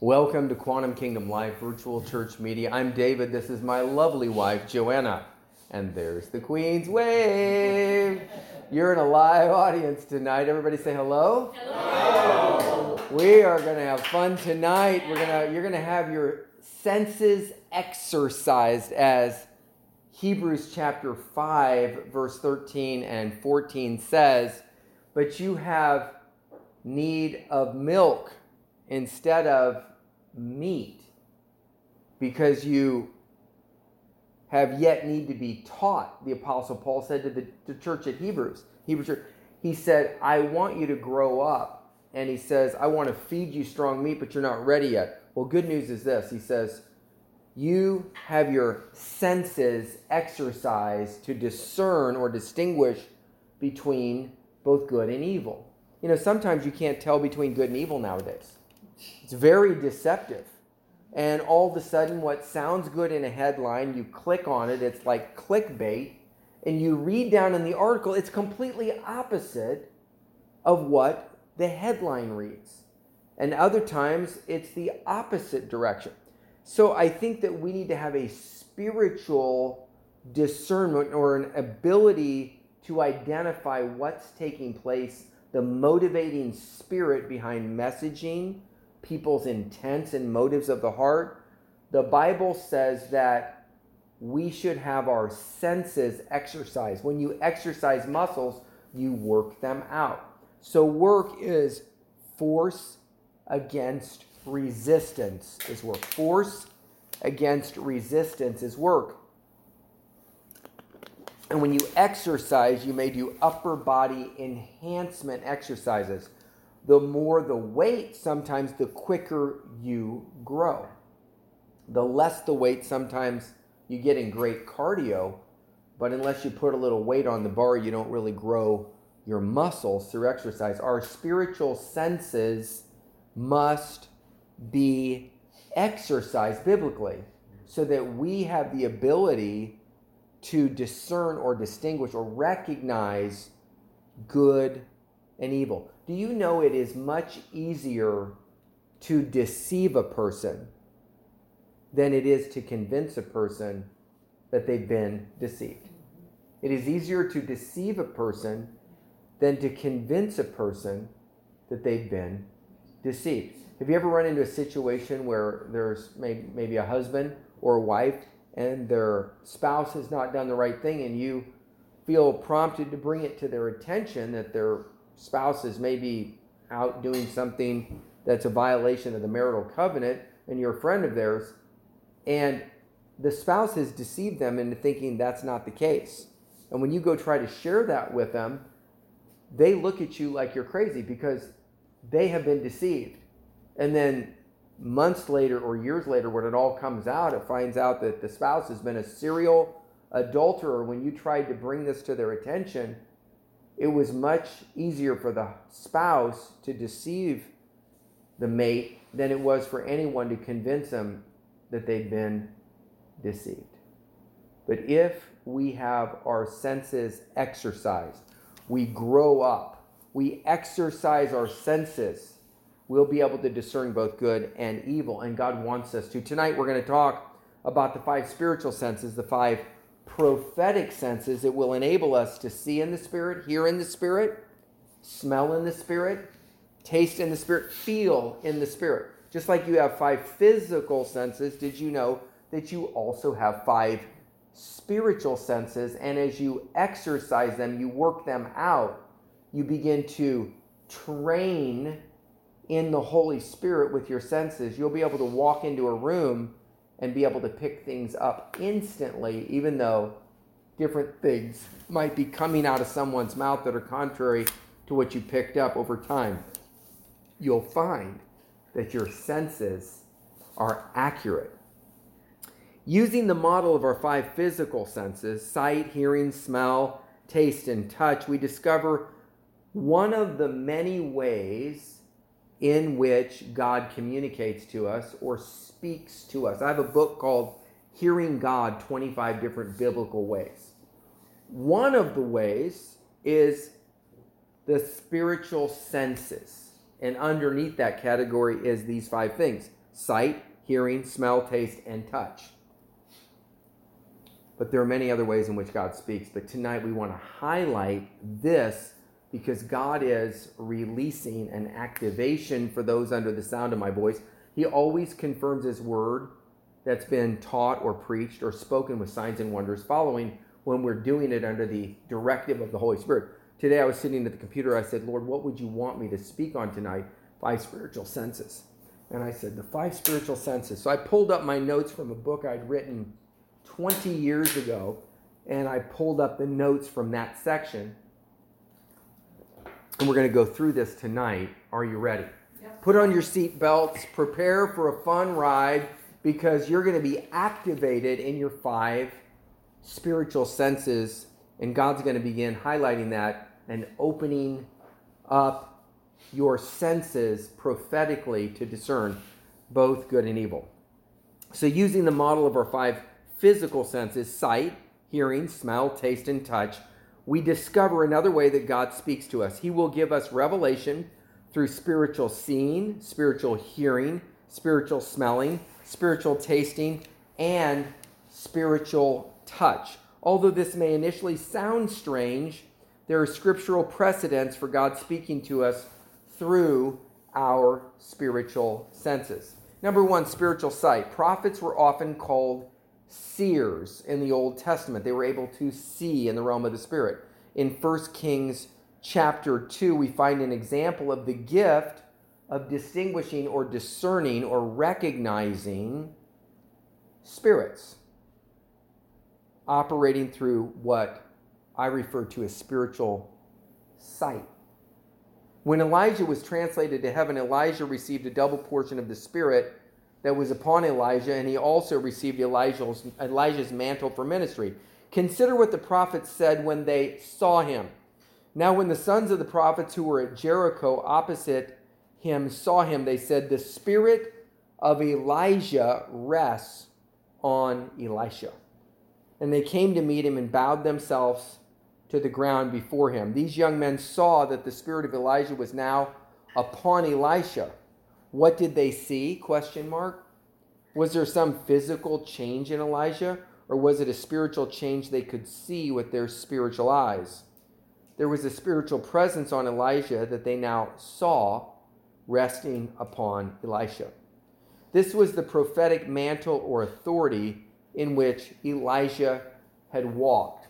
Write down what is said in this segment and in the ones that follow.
Welcome to Quantum Kingdom Live Virtual Church Media. I'm David. This is my lovely wife, Joanna. And there's the Queen's Wave. You're in a live audience tonight. Everybody say hello. Hello. We are going to have fun tonight. We're going to you're going to have your senses exercised as Hebrews chapter 5 verse 13 and 14 says, "But you have need of milk instead of meat because you have yet need to be taught. The apostle paul said to the, the church at hebrews hebrews church, he said i want you to grow up. And he says i want to feed you strong meat but you're not ready yet. Well good news is this. He says you have your senses exercised to discern or distinguish between both good and evil. You know sometimes you can't tell between good and evil nowadays it's very deceptive. And all of a sudden, what sounds good in a headline, you click on it, it's like clickbait, and you read down in the article, it's completely opposite of what the headline reads. And other times, it's the opposite direction. So I think that we need to have a spiritual discernment or an ability to identify what's taking place, the motivating spirit behind messaging people's intents and motives of the heart, the Bible says that we should have our senses exercised. When you exercise muscles, you work them out. So, work is force against resistance, is work. Force against resistance is work. And when you exercise, you may do upper body enhancement exercises the more the weight, sometimes the quicker you grow. The less the weight, sometimes you get in great cardio, but unless you put a little weight on the bar, you don't really grow your muscles through exercise. Our spiritual senses must be exercised biblically so that we have the ability to discern or distinguish or recognize good and evil. Do you know it is much easier to deceive a person than it is to convince a person that they've been deceived? It is easier to deceive a person than to convince a person that they've been deceived. Have you ever run into a situation where there's maybe a husband or a wife and their spouse has not done the right thing and you feel prompted to bring it to their attention that they're spouse is maybe out doing something that's a violation of the marital covenant and you're a friend of theirs, and the spouse has deceived them into thinking that's not the case. And when you go try to share that with them, they look at you like you're crazy because they have been deceived. And then months later or years later, when it all comes out, it finds out that the spouse has been a serial adulterer. When you tried to bring this to their attention, it was much easier for the spouse to deceive the mate than it was for anyone to convince them that they'd been deceived. But if we have our senses exercised, we grow up, we exercise our senses, we'll be able to discern both good and evil. And God wants us to. Tonight, we're going to talk about the five spiritual senses, the five prophetic senses, it will enable us to see in the Spirit, hear in the Spirit, smell in the Spirit, taste in the Spirit, feel in the Spirit. Just like you have five physical senses, did you know that you also have five spiritual senses? And as you exercise them, you work them out, you begin to train in the Holy Spirit with your senses. You'll be able to walk into a room and be able to pick things up instantly, even though different things might be coming out of someone's mouth that are contrary to what you picked up over time. You'll find that your senses are accurate. Using the model of our five physical senses sight, hearing, smell, taste, and touch we discover one of the many ways in which God communicates to us or speaks to us. I have a book called Hearing God 25 Different Biblical Ways. One of the ways is the spiritual senses. And underneath that category is these five things sight, hearing, smell, taste, and touch. But there are many other ways in which God speaks. But tonight we want to highlight this because God is releasing an activation for those under the sound of my voice. He always confirms His word that's been taught or preached or spoken with signs and wonders following when we're doing it under the directive of the Holy Spirit. Today I was sitting at the computer. I said, Lord, what would you want me to speak on tonight? Five spiritual senses. And I said, the five spiritual senses. So I pulled up my notes from a book I'd written 20 years ago, and I pulled up the notes from that section. And we're going to go through this tonight. Are you ready? Yep. Put on your seat belts, prepare for a fun ride because you're going to be activated in your five spiritual senses, and God's going to begin highlighting that and opening up your senses prophetically to discern both good and evil. So, using the model of our five physical senses sight, hearing, smell, taste, and touch we discover another way that God speaks to us. He will give us revelation through spiritual seeing, spiritual hearing, spiritual smelling, spiritual tasting, and spiritual touch. Although this may initially sound strange, there are scriptural precedents for God speaking to us through our spiritual senses. Number one, spiritual sight. Prophets were often called seers in the Old Testament. They were able to see in the realm of the Spirit. In 1 Kings chapter 2, we find an example of the gift of distinguishing or discerning or recognizing spirits operating through what I refer to as spiritual sight. When Elijah was translated to heaven, Elijah received a double portion of the Spirit that was upon Elijah, and he also received Elijah's, Elijah's mantle for ministry. Consider what the prophets said when they saw him. Now, when the sons of the prophets who were at Jericho opposite him saw him, they said, The spirit of Elijah rests on Elisha. And they came to meet him and bowed themselves to the ground before him. These young men saw that the spirit of Elijah was now upon Elisha. What did they see? Question mark. Was there some physical change in Elijah or was it a spiritual change they could see with their spiritual eyes? There was a spiritual presence on Elijah that they now saw resting upon Elisha. This was the prophetic mantle or authority in which Elijah had walked.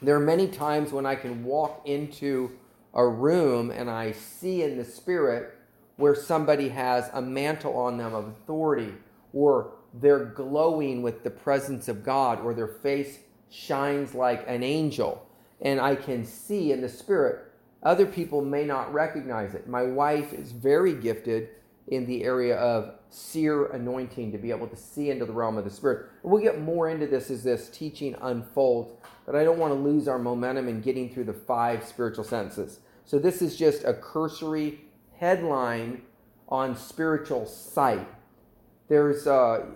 There are many times when I can walk into a room and I see in the spirit where somebody has a mantle on them of authority or they're glowing with the presence of God or their face shines like an angel and I can see in the spirit. Other people may not recognize it. My wife is very gifted in the area of seer anointing to be able to see into the realm of the spirit. We'll get more into this as this teaching unfolds, but I don't want to lose our momentum in getting through the five spiritual senses. So this is just a cursory headline on spiritual sight. There's a,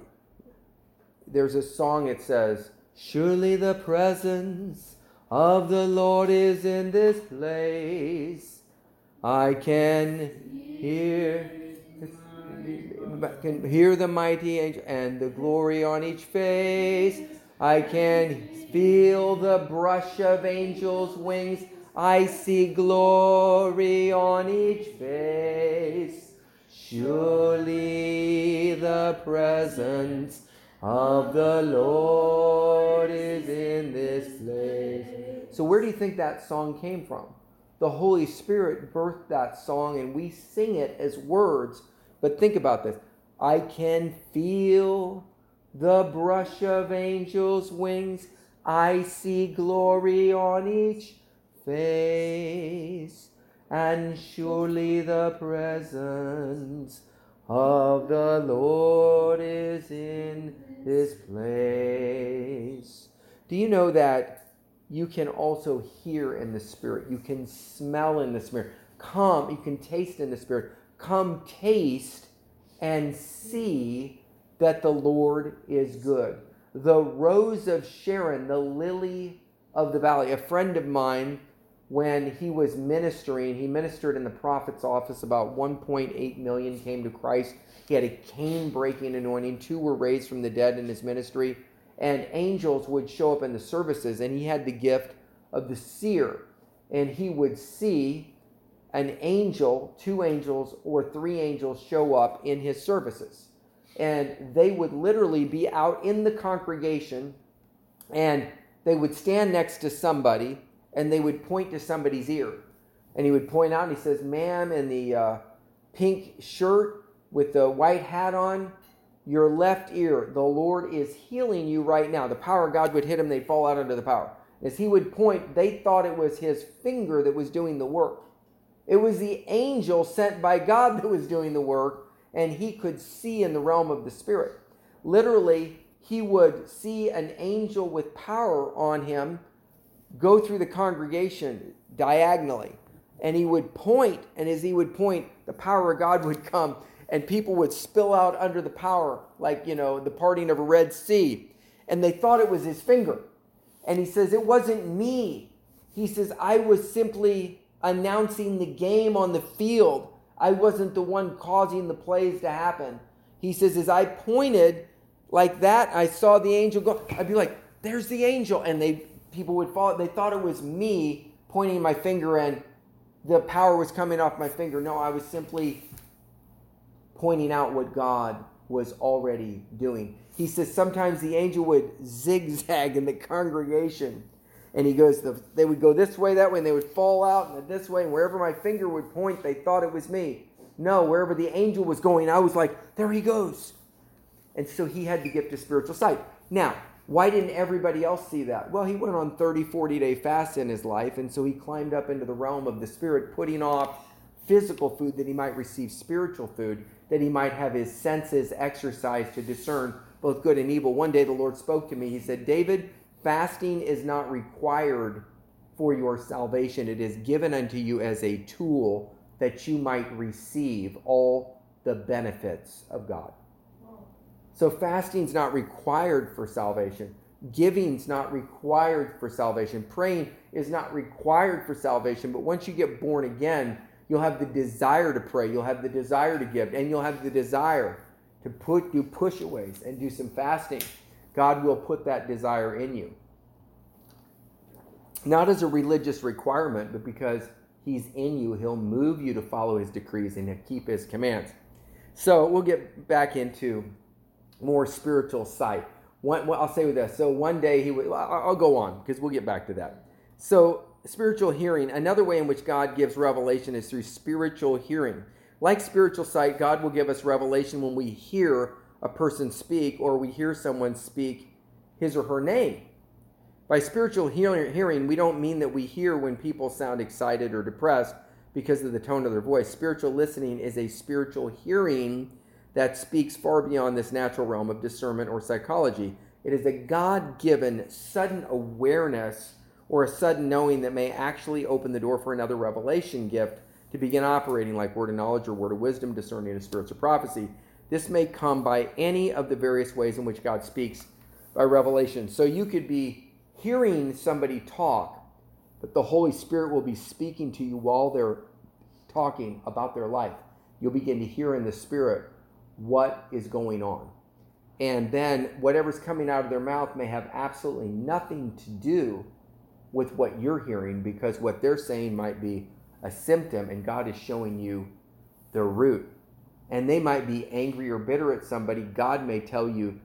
there's a song it says, Surely the presence of the Lord is in this place. I can hear can hear the mighty angel and the glory on each face. I can feel the brush of angels' wings. I see glory on each face. Surely the presence of the Lord is in this place. So, where do you think that song came from? The Holy Spirit birthed that song, and we sing it as words. But think about this I can feel the brush of angels' wings. I see glory on each face, and surely the presence of the Lord is in this place. Do you know that you can also hear in the Spirit? You can smell in the Spirit. Come, you can taste in the Spirit. Come taste and see that the Lord is good. The rose of Sharon, the lily of the valley. A friend of mine when he was ministering, he ministered in the prophet's office. About 1.8 million came to Christ. He had a cane breaking anointing. Two were raised from the dead in his ministry. And angels would show up in the services, and he had the gift of the seer. And he would see an angel, two angels, or three angels show up in his services. And they would literally be out in the congregation, and they would stand next to somebody and they would point to somebody's ear. And he would point out and he says, Ma'am, in the uh, pink shirt with the white hat on, your left ear, the Lord is healing you right now. The power of God would hit him, they'd fall out under the power. As he would point, they thought it was his finger that was doing the work. It was the angel sent by God that was doing the work, and he could see in the realm of the Spirit. Literally, he would see an angel with power on him go through the congregation diagonally. And he would point, and as he would point, the power of God would come, and people would spill out under the power, like, you know, the parting of a Red Sea. And they thought it was his finger. And he says, It wasn't me. He says, I was simply announcing the game on the field. I wasn't the one causing the plays to happen. He says, As I pointed like that, I saw the angel go. I'd be like, There's the angel. And they people would fall. They thought it was me pointing my finger and the power was coming off my finger. No, I was simply pointing out what God was already doing. He says sometimes the angel would zigzag in the congregation. And he goes, the, they would go this way, that way, and they would fall out and this way. And wherever my finger would point, they thought it was me. No, wherever the angel was going, I was like, there he goes. And so he had the gift of spiritual sight. Now, why didn't everybody else see that? Well, he went on 30, 40 day fast in his life, and so he climbed up into the realm of the spirit, putting off physical food that he might receive spiritual food, that he might have his senses exercised to discern both good and evil. One day the Lord spoke to me. He said, David, fasting is not required for your salvation, it is given unto you as a tool that you might receive all the benefits of God. So fasting's not required for salvation. Giving's not required for salvation. Praying is not required for salvation. But once you get born again, you'll have the desire to pray. You'll have the desire to give. And you'll have the desire to put do push-aways and do some fasting. God will put that desire in you. Not as a religious requirement, but because He's in you, He'll move you to follow His decrees and to keep His commands. So we'll get back into more spiritual sight. One, I'll say with this. So one day he would, I'll go on because we'll get back to that. So spiritual hearing, another way in which God gives revelation is through spiritual hearing. Like spiritual sight, God will give us revelation when we hear a person speak or we hear someone speak his or her name. By spiritual hearing, we don't mean that we hear when people sound excited or depressed because of the tone of their voice. Spiritual listening is a spiritual hearing that speaks far beyond this natural realm of discernment or psychology. It is a God given sudden awareness or a sudden knowing that may actually open the door for another revelation gift to begin operating like word of knowledge or word of wisdom, discerning of spirits of prophecy. This may come by any of the various ways in which God speaks by revelation. So you could be hearing somebody talk, but the Holy Spirit will be speaking to you while they're talking about their life. You'll begin to hear in the Spirit what is going on. And then whatever's coming out of their mouth may have absolutely nothing to do with what you're hearing because what they're saying might be a symptom and God is showing you the root. And they might be angry or bitter at somebody. God may tell you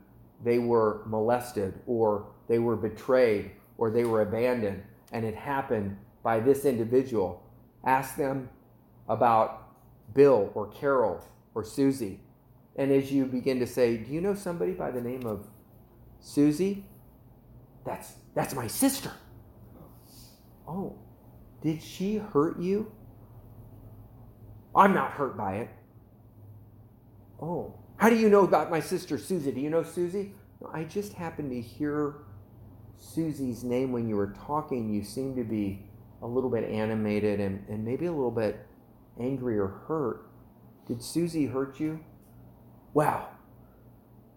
they were molested or they were betrayed or they were abandoned and it happened by this individual. Ask them about Bill or Carol or Susie and as you begin to say, Do you know somebody by the name of Susie? That's that's my sister. Oh, did she hurt you? I'm not hurt by it. Oh, how do you know about my sister Susie? Do you know Susie? I just happened to hear Susie's name when you were talking. You seemed to be a little bit animated and, and maybe a little bit angry or hurt. Did Susie hurt you? Wow,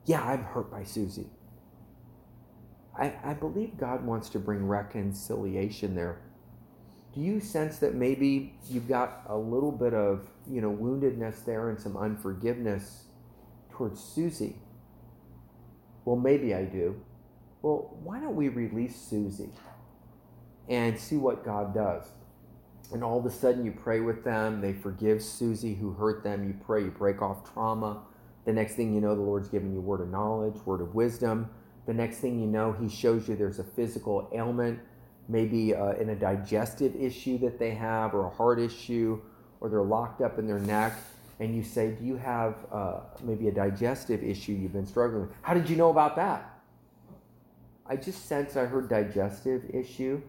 yeah, I'm hurt by Susie. I, I believe God wants to bring reconciliation there. do you sense that maybe you've got a little bit of, you know, woundedness there and some unforgiveness towards Susie? Well, maybe I do. Well, why don't we release Susie and see what God does? And all of a sudden, you pray with them. They forgive Susie who hurt them. You pray, you break off trauma. The next thing you know, the Lord's giving you word of knowledge, word of wisdom. The next thing you know, He shows you there's a physical ailment, maybe uh, in a digestive issue that they have, or a heart issue, or they're locked up in their neck. And you say, Do you have uh, maybe a digestive issue you've been struggling with? How did you know about that? I just sense I heard digestive issue.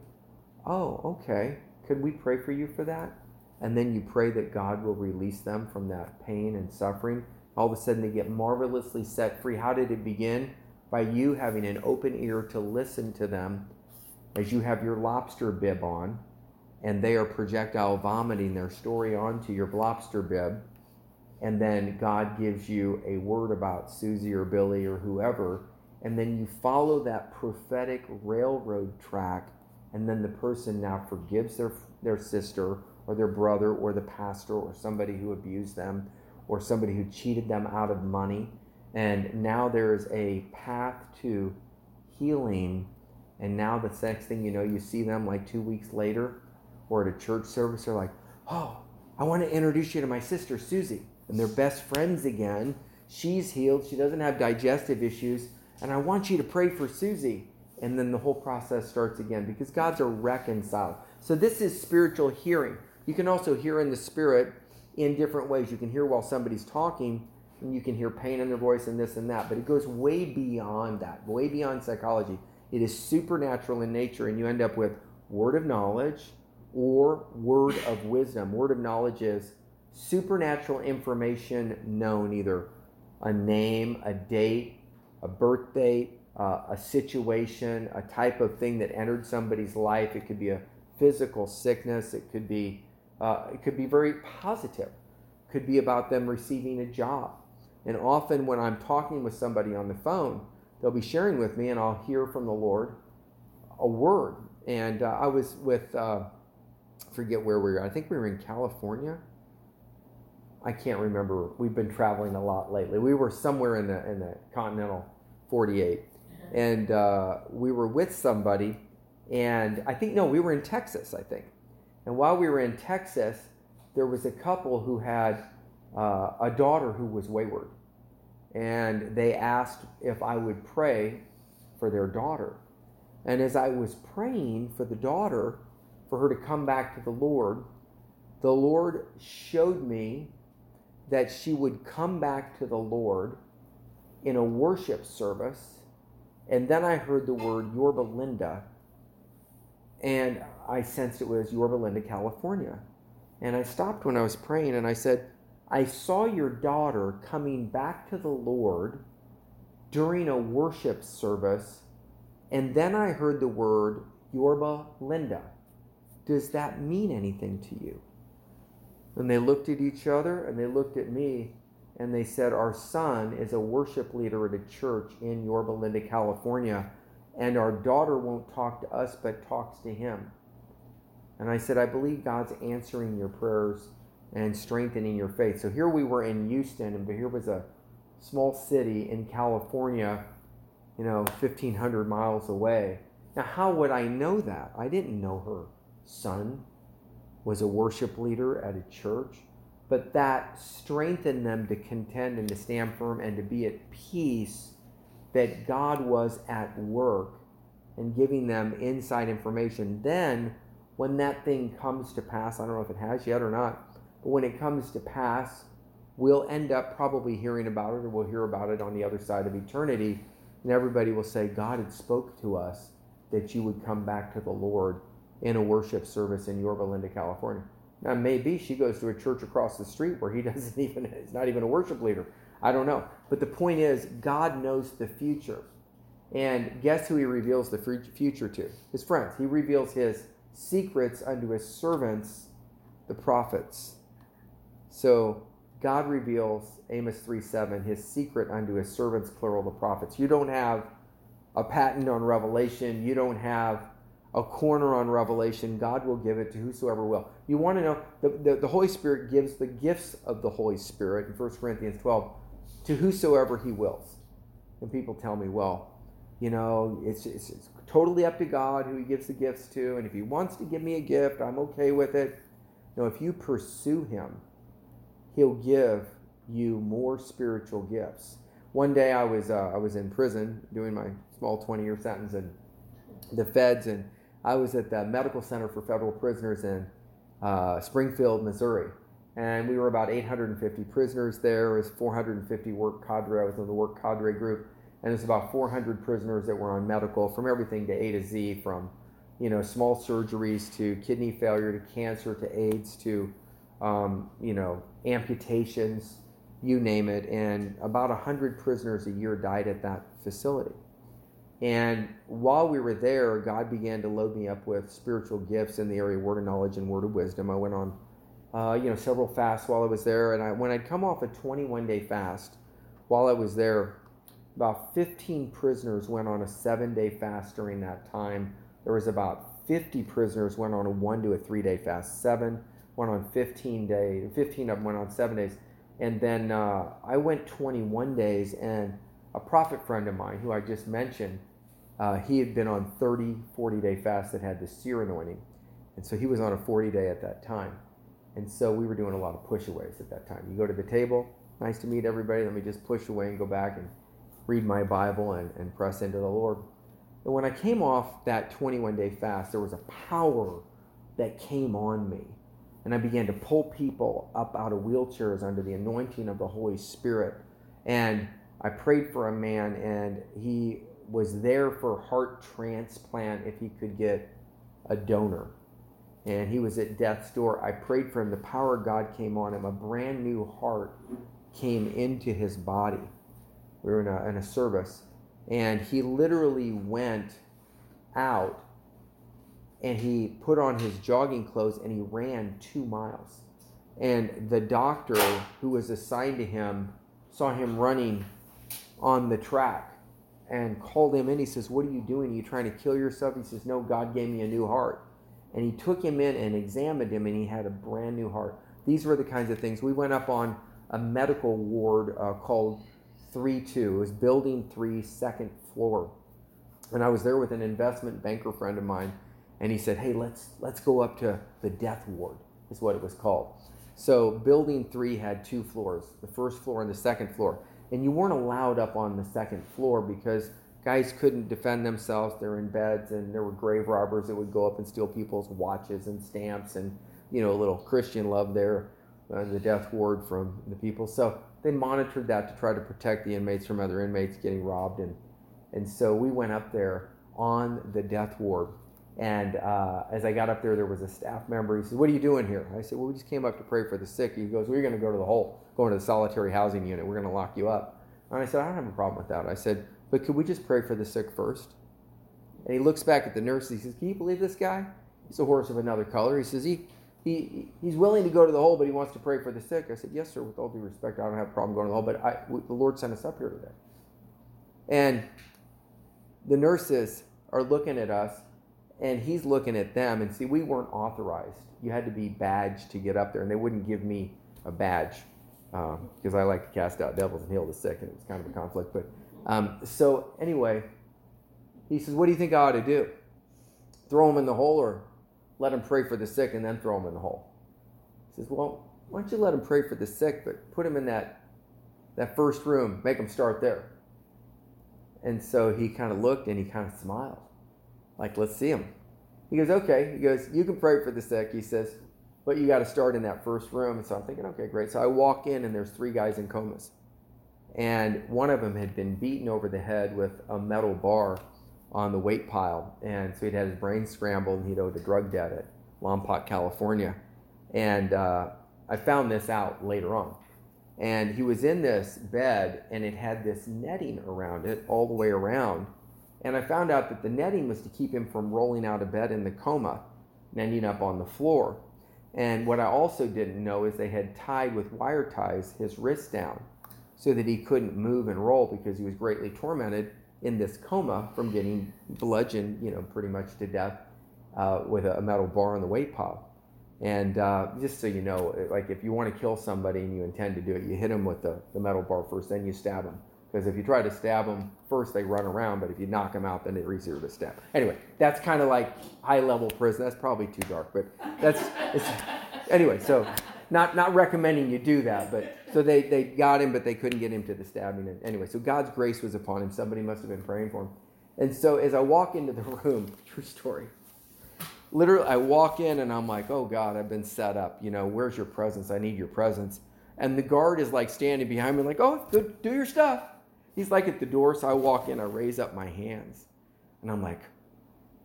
Oh, okay. Could we pray for you for that? And then you pray that God will release them from that pain and suffering. All of a sudden, they get marvelously set free. How did it begin? By you having an open ear to listen to them as you have your lobster bib on, and they are projectile vomiting their story onto your lobster bib. And then God gives you a word about Susie or Billy or whoever, and then you follow that prophetic railroad track, and then the person now forgives their, their sister or their brother or the pastor or somebody who abused them or somebody who cheated them out of money. And now there's a path to healing. And now the next thing you know, you see them like two weeks later or at a church service, they're like, oh, I want to introduce you to my sister, Susie. And they're best friends again. She's healed. She doesn't have digestive issues and I want you to pray for Susie. And then the whole process starts again because God's a reconciled. So this is spiritual hearing. You can also hear in the spirit in different ways. You can hear while somebody's talking, and you can hear pain in their voice and this and that. But it goes way beyond that, way beyond psychology. It is supernatural in nature, and you end up with word of knowledge or word of wisdom. Word of knowledge is supernatural information known, either a name, a date, a birth date, uh, a situation, a type of thing that entered somebody's life. It could be a physical sickness. It could be uh, it could be very positive. It could be about them receiving a job. And often when I'm talking with somebody on the phone, they'll be sharing with me, and I'll hear from the Lord a word. And uh, I was with uh, forget where we were. I think we were in California. I can't remember. We've been traveling a lot lately. We were somewhere in the in the continental 48, and uh, we were with somebody, and I think no, we were in Texas, I think. And while we were in Texas, there was a couple who had uh, a daughter who was wayward, and they asked if I would pray for their daughter. And as I was praying for the daughter, for her to come back to the Lord, the Lord showed me that she would come back to the Lord in a worship service. And then I heard the word Yorba Linda, and I sensed it was Yorba Linda, California. And I stopped when I was praying and I said, I saw your daughter coming back to the Lord during a worship service, and then I heard the word Yorba Linda. Does that mean anything to you? And they looked at each other and they looked at me and they said, Our son is a worship leader at a church in Yorba Linda, California, and our daughter won't talk to us but talks to him. And I said, I believe God's answering your prayers and strengthening your faith. So here we were in Houston, and here was a small city in California, you know, 1,500 miles away. Now, how would I know that? I didn't know her son was a worship leader at a church, but that strengthened them to contend and to stand firm and to be at peace that God was at work and giving them inside information. Then, when that thing comes to pass, I don't know if it has yet or not, but when it comes to pass, we'll end up probably hearing about it or we'll hear about it on the other side of eternity. And everybody will say, God had spoke to us that you would come back to the Lord in a worship service in Yorba Linda, California. Now, maybe she goes to a church across the street where he doesn't even, is not even a worship leader. I don't know. But the point is, God knows the future. And guess who he reveals the future to? His friends. He reveals his secrets unto his servants, the prophets. So God reveals, Amos 3 7, his secret unto his servants, plural, the prophets. You don't have a patent on revelation. You don't have a corner on revelation, God will give it to whosoever will. You want to know, the, the, the Holy Spirit gives the gifts of the Holy Spirit in 1 Corinthians 12 to whosoever he wills. And people tell me, well, you know, it's, it's, it's totally up to God who he gives the gifts to. And if he wants to give me a gift, I'm okay with it. No, if you pursue him, he'll give you more spiritual gifts. One day I was uh, I was in prison doing my small 20 year sentence and the feds and I was at the medical center for federal prisoners in uh, Springfield, Missouri, and we were about 850 prisoners there. Was 450 work cadre. I was in the work cadre group, and there's about 400 prisoners that were on medical from everything to A to Z, from you know small surgeries to kidney failure to cancer to AIDS to um, you know amputations, you name it. And about 100 prisoners a year died at that facility. And while we were there, God began to load me up with spiritual gifts in the area of word of knowledge and word of wisdom. I went on, uh, you know, several fasts while I was there. And I, when I'd come off a 21 day fast, while I was there, about 15 prisoners went on a seven day fast during that time. There was about 50 prisoners went on a one to a three day fast. Seven went on 15 days. 15 of them went on seven days. And then uh, I went 21 days and a prophet friend of mine who I just mentioned, uh, he had been on 30, 40 day fast that had the seer anointing. And so he was on a 40 day at that time. And so we were doing a lot of pushaways at that time. You go to the table, nice to meet everybody. Let me just push away and go back and read my Bible and, and press into the Lord. And when I came off that 21 day fast, there was a power that came on me. And I began to pull people up out of wheelchairs under the anointing of the Holy Spirit. And I prayed for a man, and he was there for heart transplant if he could get a donor. And he was at death's door. I prayed for him. The power of God came on him. A brand new heart came into his body. We were in a, in a service. And he literally went out and he put on his jogging clothes and he ran two miles. And the doctor who was assigned to him saw him running on the track and called him in. He says, What are you doing? Are you trying to kill yourself? He says, No, God gave me a new heart. And he took him in and examined him, and he had a brand new heart. These were the kinds of things. We went up on a medical ward uh, called 3 2. It was building 3, second floor. And I was there with an investment banker friend of mine, and he said, Hey, let's, let's go up to the death ward, is what it was called. So building 3 had two floors the first floor and the second floor and you weren't allowed up on the second floor because guys couldn't defend themselves. They're in beds, and there were grave robbers that would go up and steal people's watches and stamps, and you know, a little Christian love there, uh, the death ward from the people. So they monitored that to try to protect the inmates from other inmates getting robbed, and and so we went up there on the death ward. And uh, as I got up there, there was a staff member. He said, "What are you doing here?" I said, "Well, we just came up to pray for the sick." He goes, "We're going to go to the hole." going to the solitary housing unit. We're going to lock you up. And I said, I don't have a problem with that. I said, but could we just pray for the sick first? And he looks back at the nurse. He says, Can you believe this guy? He's a horse of another color. He says, he, he, He's willing to go to the hole, but he wants to pray for the sick. I said, Yes, sir, with all due respect, I don't have a problem going to the hole, but I, the Lord sent us up here today. And the nurses are looking at us, and he's looking at them. And see, we weren't authorized. You had to be badged to get up there, and they wouldn't give me a badge because um, I like to cast out devils and heal the sick, and it was kind of a conflict. But um, so anyway, he says, "What do you think I ought to do? Throw him in the hole, or let him pray for the sick and then throw him in the hole?" He says, "Well, why don't you let him pray for the sick, but put him in that that first room, make him start there." And so he kind of looked and he kind of smiled, like, "Let's see him." He goes, "Okay." He goes, "You can pray for the sick." He says, but you got to start in that first room. And so I'm thinking, okay, great. So I walk in and there's three guys in comas. And one of them had been beaten over the head with a metal bar on the weight pile. And so he'd had his brain scrambled and he'd owed a drug debt at Lompoc, California. And uh, I found this out later on. And he was in this bed and it had this netting around it all the way around. And I found out that the netting was to keep him from rolling out of bed in the coma and ending up on the floor. And what I also didn't know is they had tied with wire ties his wrist down so that he couldn't move and roll because he was greatly tormented in this coma from getting bludgeoned, you know, pretty much to death uh, with a metal bar on the weight pile. And uh, just so you know, like if you want to kill somebody and you intend to do it, you hit them with the, the metal bar first, then you stab them. Because if you try to stab them first, they run around, but if you knock them out, then they're easier to stab. Anyway, that's kind of like high level prison. That's probably too dark, but that's anyway. So, not not recommending you do that, but so they they got him, but they couldn't get him to the stabbing. And anyway, so God's grace was upon him. Somebody must have been praying for him. And so as I walk into the room, true story literally, I walk in and I'm like, oh God, I've been set up. You know, where's your presence? I need your presence. And the guard is like standing behind me, like, oh, go do your stuff. He's like at the door. So I walk in, I raise up my hands, and I'm like,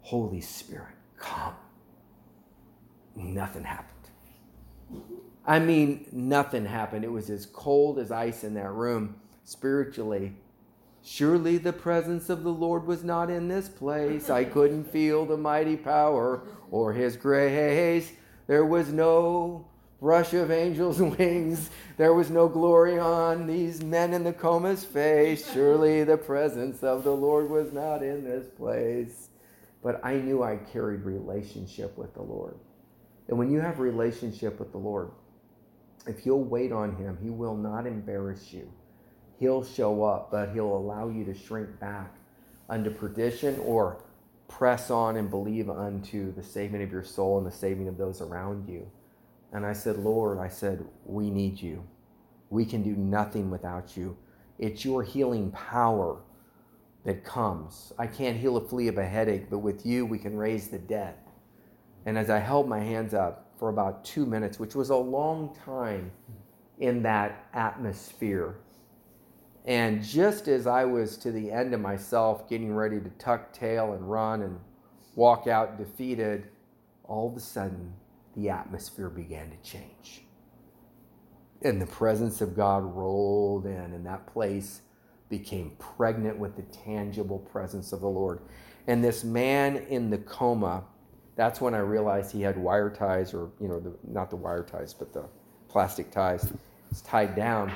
Holy Spirit, come. Nothing happened. I mean, nothing happened. It was as cold as ice in that room spiritually. Surely the presence of the Lord was not in this place. I couldn't feel the mighty power or his grace. There was no rush of angels' wings. There was no glory on these men in the coma's face. Surely the presence of the Lord was not in this place. But I knew I carried relationship with the Lord. And when you have relationship with the Lord, if you'll wait on him, he will not embarrass you he'll show up, but he'll allow you to shrink back unto perdition or press on and believe unto the saving of your soul and the saving of those around you. And I said, Lord, I said, we need you. We can do nothing without you. It's your healing power that comes. I can't heal a flea of a headache, but with you, we can raise the dead. And as I held my hands up for about two minutes, which was a long time in that atmosphere, and just as I was to the end of myself, getting ready to tuck tail and run and walk out defeated, all of a sudden the atmosphere began to change. And the presence of God rolled in, and that place became pregnant with the tangible presence of the Lord. And this man in the coma, that's when I realized he had wire ties, or, you know, the, not the wire ties, but the plastic ties. It's tied down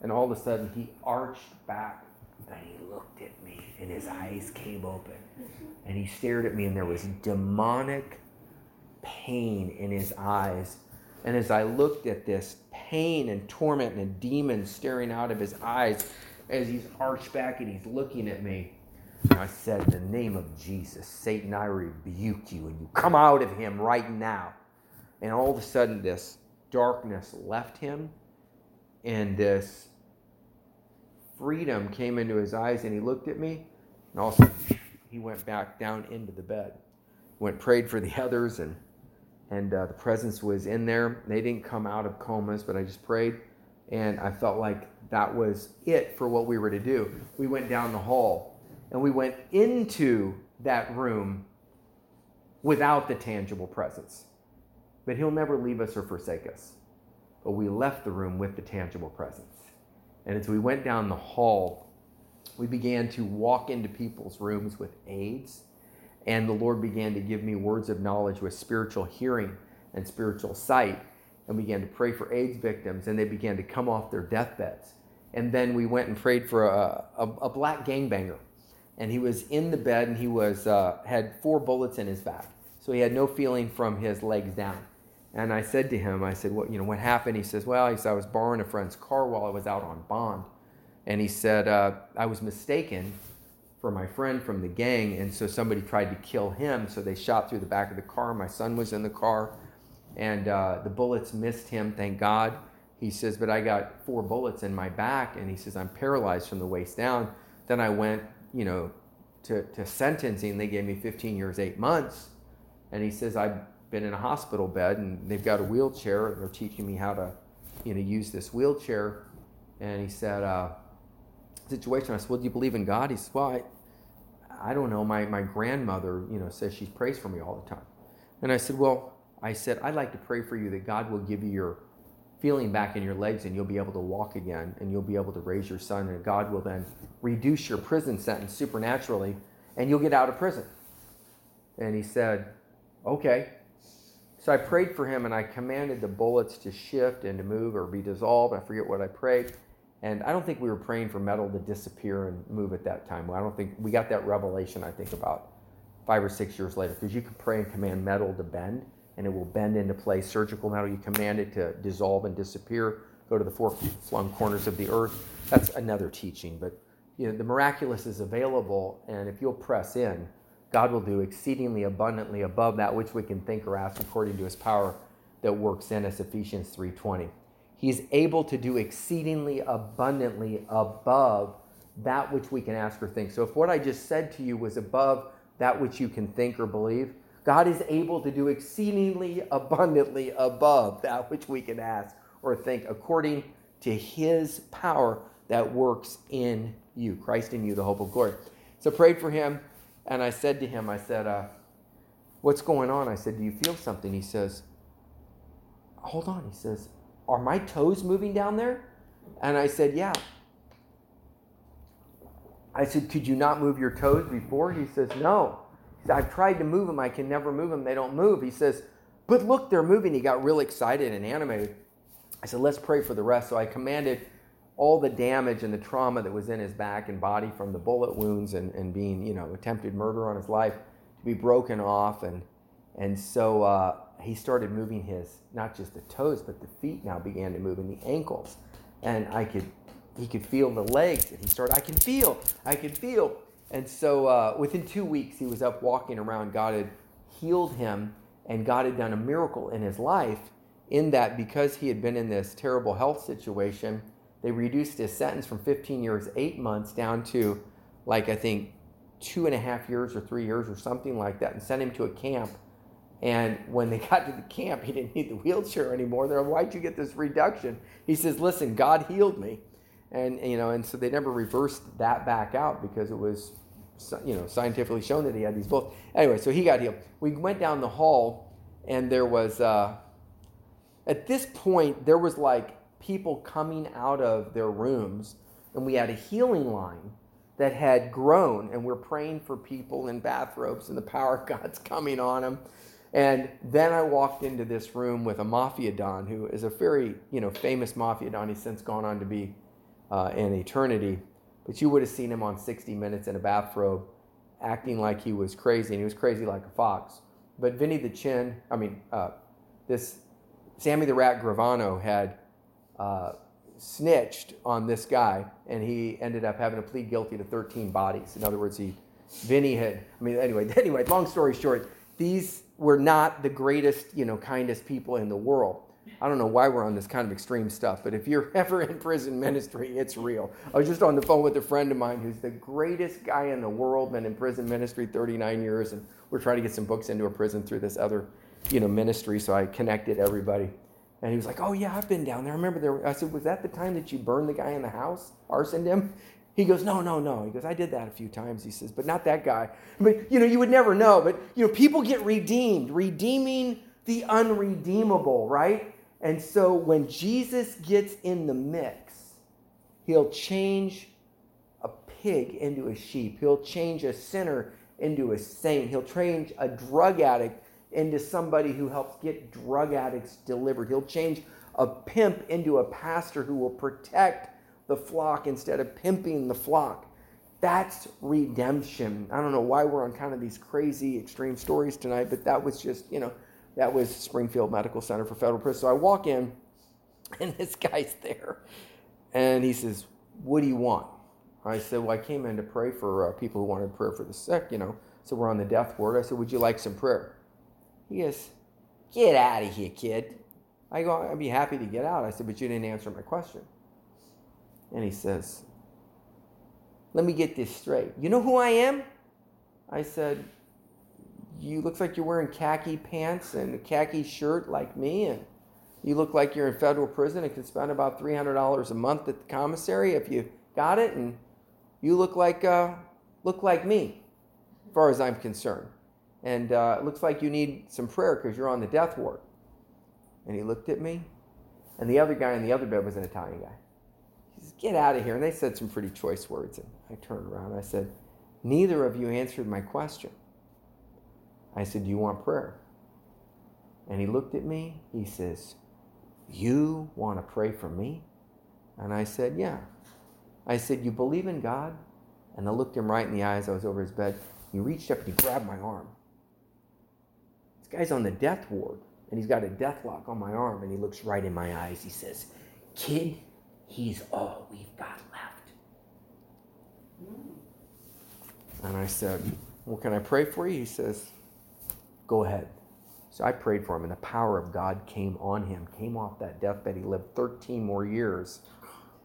and all of a sudden, he arched back and he looked at me, and his eyes came open. And he stared at me, and there was demonic pain in his eyes. And as I looked at this pain and torment and a demon staring out of his eyes, as he's arched back and he's looking at me, I said, In the name of Jesus, Satan, I rebuke you, and you come out of him right now. And all of a sudden, this darkness left him, and this freedom came into his eyes and he looked at me and also he went back down into the bed. Went prayed for the others and and uh, the presence was in there. They didn't come out of comas but i just prayed and i felt like that was it for what we were to do. We went down the hall and we went into that room without the tangible presence but he'll never leave us or forsake us but we left the room with the tangible presence and as we went down the hall, we began to walk into people's rooms with aids. And the Lord began to give me words of knowledge with spiritual hearing and spiritual sight. And began to pray for AIDS victims, and they began to come off their deathbeds. And then we went and prayed for a, a, a black gangbanger. And he was in the bed, and he was uh, had four bullets in his back. So he had no feeling from his legs down. And I said to him, I said, what, you know, what happened? He says, well, he said, I was borrowing a friend's car while I was out on bond. And he said, uh, I was mistaken for my friend from the gang. And so somebody tried to kill him. So they shot through the back of the car. My son was in the car. And uh, the bullets missed him, thank God. He says, but I got four bullets in my back. And he says, I'm paralyzed from the waist down. Then I went, you know, to, to sentencing. They gave me 15 years, eight months. And he says, I've been in a hospital bed and they've got a wheelchair. And they're teaching me how to, you know, use this wheelchair. And he said, uh, situation. I said, well, do you believe in God? He said, well, I, I don't know. My, my grandmother, you know, says she prays for me all the time. And I said, well, I said, I'd like to pray for you that God will give you your feeling back in your legs and you'll be able to walk again and you'll be able to raise your son and God will then reduce your prison sentence supernaturally and you'll get out of prison. And he said, okay. So I prayed for him and I commanded the bullets to shift and to move or be dissolved. I forget what I prayed. And I don't think we were praying for metal to disappear and move at that time. I don't think we got that revelation, I think, about five or six years later because you can pray and command metal to bend and it will bend into place. Surgical metal, you command it to dissolve and disappear, go to the four flung corners of the earth. That's another teaching. But you know, the miraculous is available, and if you'll press in, God will do exceedingly abundantly above that which we can think or ask according to his power that works in us, Ephesians 3:20. He's able to do exceedingly abundantly above that which we can ask or think. So if what I just said to you was above that which you can think or believe, God is able to do exceedingly abundantly above that which we can ask or think according to his power that works in you. Christ in you, the hope of glory. So prayed for him, and I said to him, I said, uh, What's going on? I said, Do you feel something? He says, Hold on. He says, Are my toes moving down there? And I said, Yeah. I said, Could you not move your toes before? He says, No. I've tried to move them. I can never move them. They don't move. He says, But look, they're moving. He got real excited and animated. I said, Let's pray for the rest. So I commanded all the damage and the trauma that was in his back and body from the bullet wounds and, and being, you know, attempted murder on his life to be broken off. And, and so uh, he started moving his, not just the toes, but the feet now began to move and the ankles. And I could he could feel the legs, and he started, I can feel, I can feel. And so uh, within two weeks, he was up walking around. God had healed him, and God had done a miracle in his life in that because he had been in this terrible health situation, they reduced his sentence from 15 years, eight months, down to like, I think, two and a half years or three years or something like that, and sent him to a camp. And when they got to the camp, he didn't need the wheelchair anymore. They're like, why'd you get this reduction? He says, listen, God healed me and you know, and so they never reversed that back out because it was, you know, scientifically shown that he had these both. Anyway, so he got healed. We went down the hall, and there was, uh, at this point, there was like people coming out of their rooms, and we had a healing line that had grown, and we're praying for people in bathrobes, and the power of God's coming on them. And then I walked into this room with a mafia don who is a very, you know, famous mafia don. He's since gone on to be uh, in eternity. But you would have seen him on 60 Minutes in a bathrobe acting like he was crazy, and he was crazy like a fox. But Vinny the Chin, I mean, uh, this Sammy the Rat Gravano had uh, snitched on this guy, and he ended up having to plead guilty to 13 bodies. In other words, he Vinny had. I mean, anyway, anyway. Long story short, these were not the greatest, you know, kindest people in the world. I don't know why we're on this kind of extreme stuff, but if you're ever in prison ministry, it's real. I was just on the phone with a friend of mine who's the greatest guy in the world, been in prison ministry 39 years, and we're trying to get some books into a prison through this other, you know, ministry. So I connected everybody. And he was like, Oh, yeah, I've been down there. I remember there. I said, Was that the time that you burned the guy in the house, arsoned him? He goes, No, no, no. He goes, I did that a few times. He says, But not that guy. But, you know, you would never know. But, you know, people get redeemed, redeeming the unredeemable, right? And so when Jesus gets in the mix, he'll change a pig into a sheep. He'll change a sinner into a saint. He'll change a drug addict into somebody who helps get drug addicts delivered. He'll change a pimp into a pastor who will protect the flock instead of pimping the flock. That's redemption. I don't know why we're on kind of these crazy extreme stories tonight, but that was just, you know, that was Springfield Medical Center for Federal Prison. So I walk in, and this guy's there, and he says, "What do you want?" I said, "Well, I came in to pray for uh, people who wanted prayer for the sick. You know, so we're on the death ward." I said, "Would you like some prayer?" He goes, "Get out of here, kid." I go, "I'd be happy to get out." I said, "But you didn't answer my question." And he says, "Let me get this straight. You know who I am?" I said, you looks like you're wearing khaki pants and a khaki shirt like me, and you look like you're in federal prison and can spend about three hundred dollars a month at the commissary if you got it, and you look like uh, look like me, as far as I'm concerned. And uh, it looks like you need some prayer because you're on the death ward. And he looked at me, and the other guy in the other bed was an Italian guy. He says, "Get out of here!" And they said some pretty choice words, and I turned around. And I said, "Neither of you answered my question." I said, Do you want prayer? And he looked at me. He says, You want to pray for me? And I said, Yeah. I said, You believe in God? And I looked him right in the eyes. I was over his bed. He reached up and he grabbed my arm. This guy's on the death ward, and he's got a death lock on my arm, and he looks right in my eyes. He says, Kid, he's all we've got left. And I said, Well, can I pray for you? He says, Go ahead. So I prayed for him, and the power of God came on him, came off that deathbed. He lived 13 more years.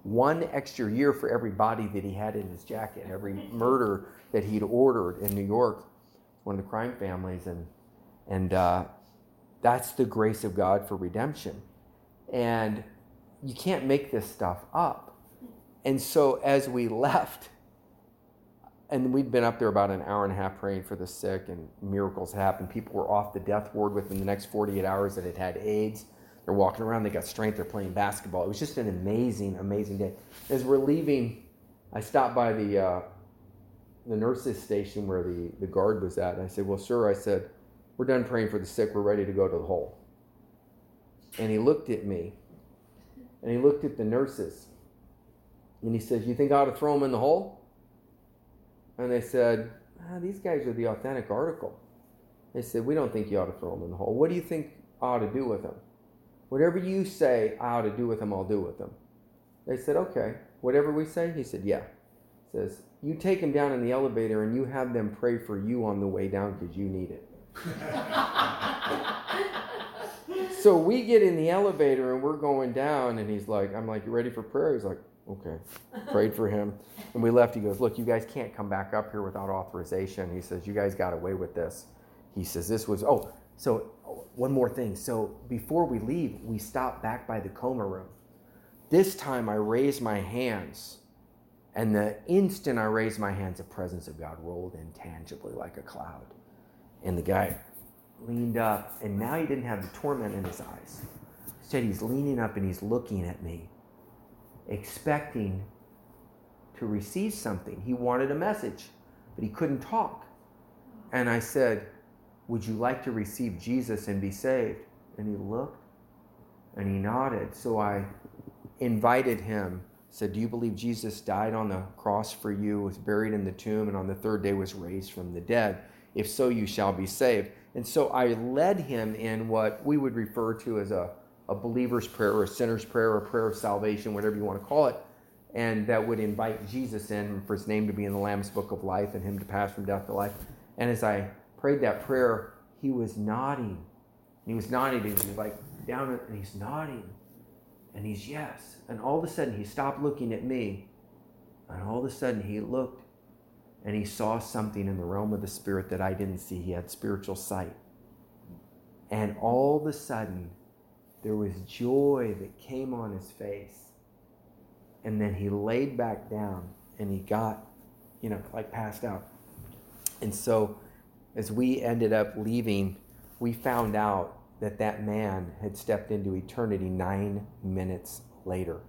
One extra year for every body that he had in his jacket, every murder that he'd ordered in New York, one of the crime families. And, and uh, that's the grace of God for redemption. And you can't make this stuff up. And so as we left, and we'd been up there about an hour and a half praying for the sick, and miracles happened. People were off the death ward within the next 48 hours that had had AIDS. They're walking around, they got strength, they're playing basketball. It was just an amazing, amazing day. As we're leaving, I stopped by the, uh, the nurses' station where the, the guard was at, and I said, Well, sir, I said, we're done praying for the sick, we're ready to go to the hole. And he looked at me, and he looked at the nurses, and he says, You think I ought to throw them in the hole? And they said, ah, These guys are the authentic article. They said, We don't think you ought to throw them in the hole. What do you think I ought to do with them? Whatever you say I ought to do with them, I'll do with them. They said, Okay. Whatever we say? He said, Yeah. He says, You take them down in the elevator and you have them pray for you on the way down because you need it. so we get in the elevator and we're going down, and he's like, I'm like, You ready for prayer? He's like, Okay. Prayed for him. And we left. He goes, Look, you guys can't come back up here without authorization. He says, You guys got away with this. He says, This was, oh, so one more thing. So before we leave, we stop back by the coma room. This time I raised my hands. And the instant I raised my hands, the presence of God rolled in tangibly like a cloud. And the guy leaned up, and now he didn't have the torment in his eyes. Instead, he's leaning up and he's looking at me expecting to receive something. He wanted a message, but he couldn't talk. And I said, Would you like to receive Jesus and be saved? And he looked and he nodded. So I invited him, said, Do you believe Jesus died on the cross for you, was buried in the tomb, and on the third day was raised from the dead? If so, you shall be saved. And so I led him in what we would refer to as a a believer's prayer or a sinner's prayer or a prayer of salvation, whatever you want to call it, and that would invite Jesus in for his name to be in the Lamb's book of life and him to pass from death to life. And as I prayed that prayer, he was nodding. He was nodding. He was like down and he's nodding. And he's yes. And all of a sudden he stopped looking at me. And all of a sudden he looked and he saw something in the realm of the spirit that I didn't see. He had spiritual sight. And all of a sudden there was joy that came on his face. And then he laid back down and he got, you know, like passed out. And so as we ended up leaving, we found out that that man had stepped into eternity nine minutes later.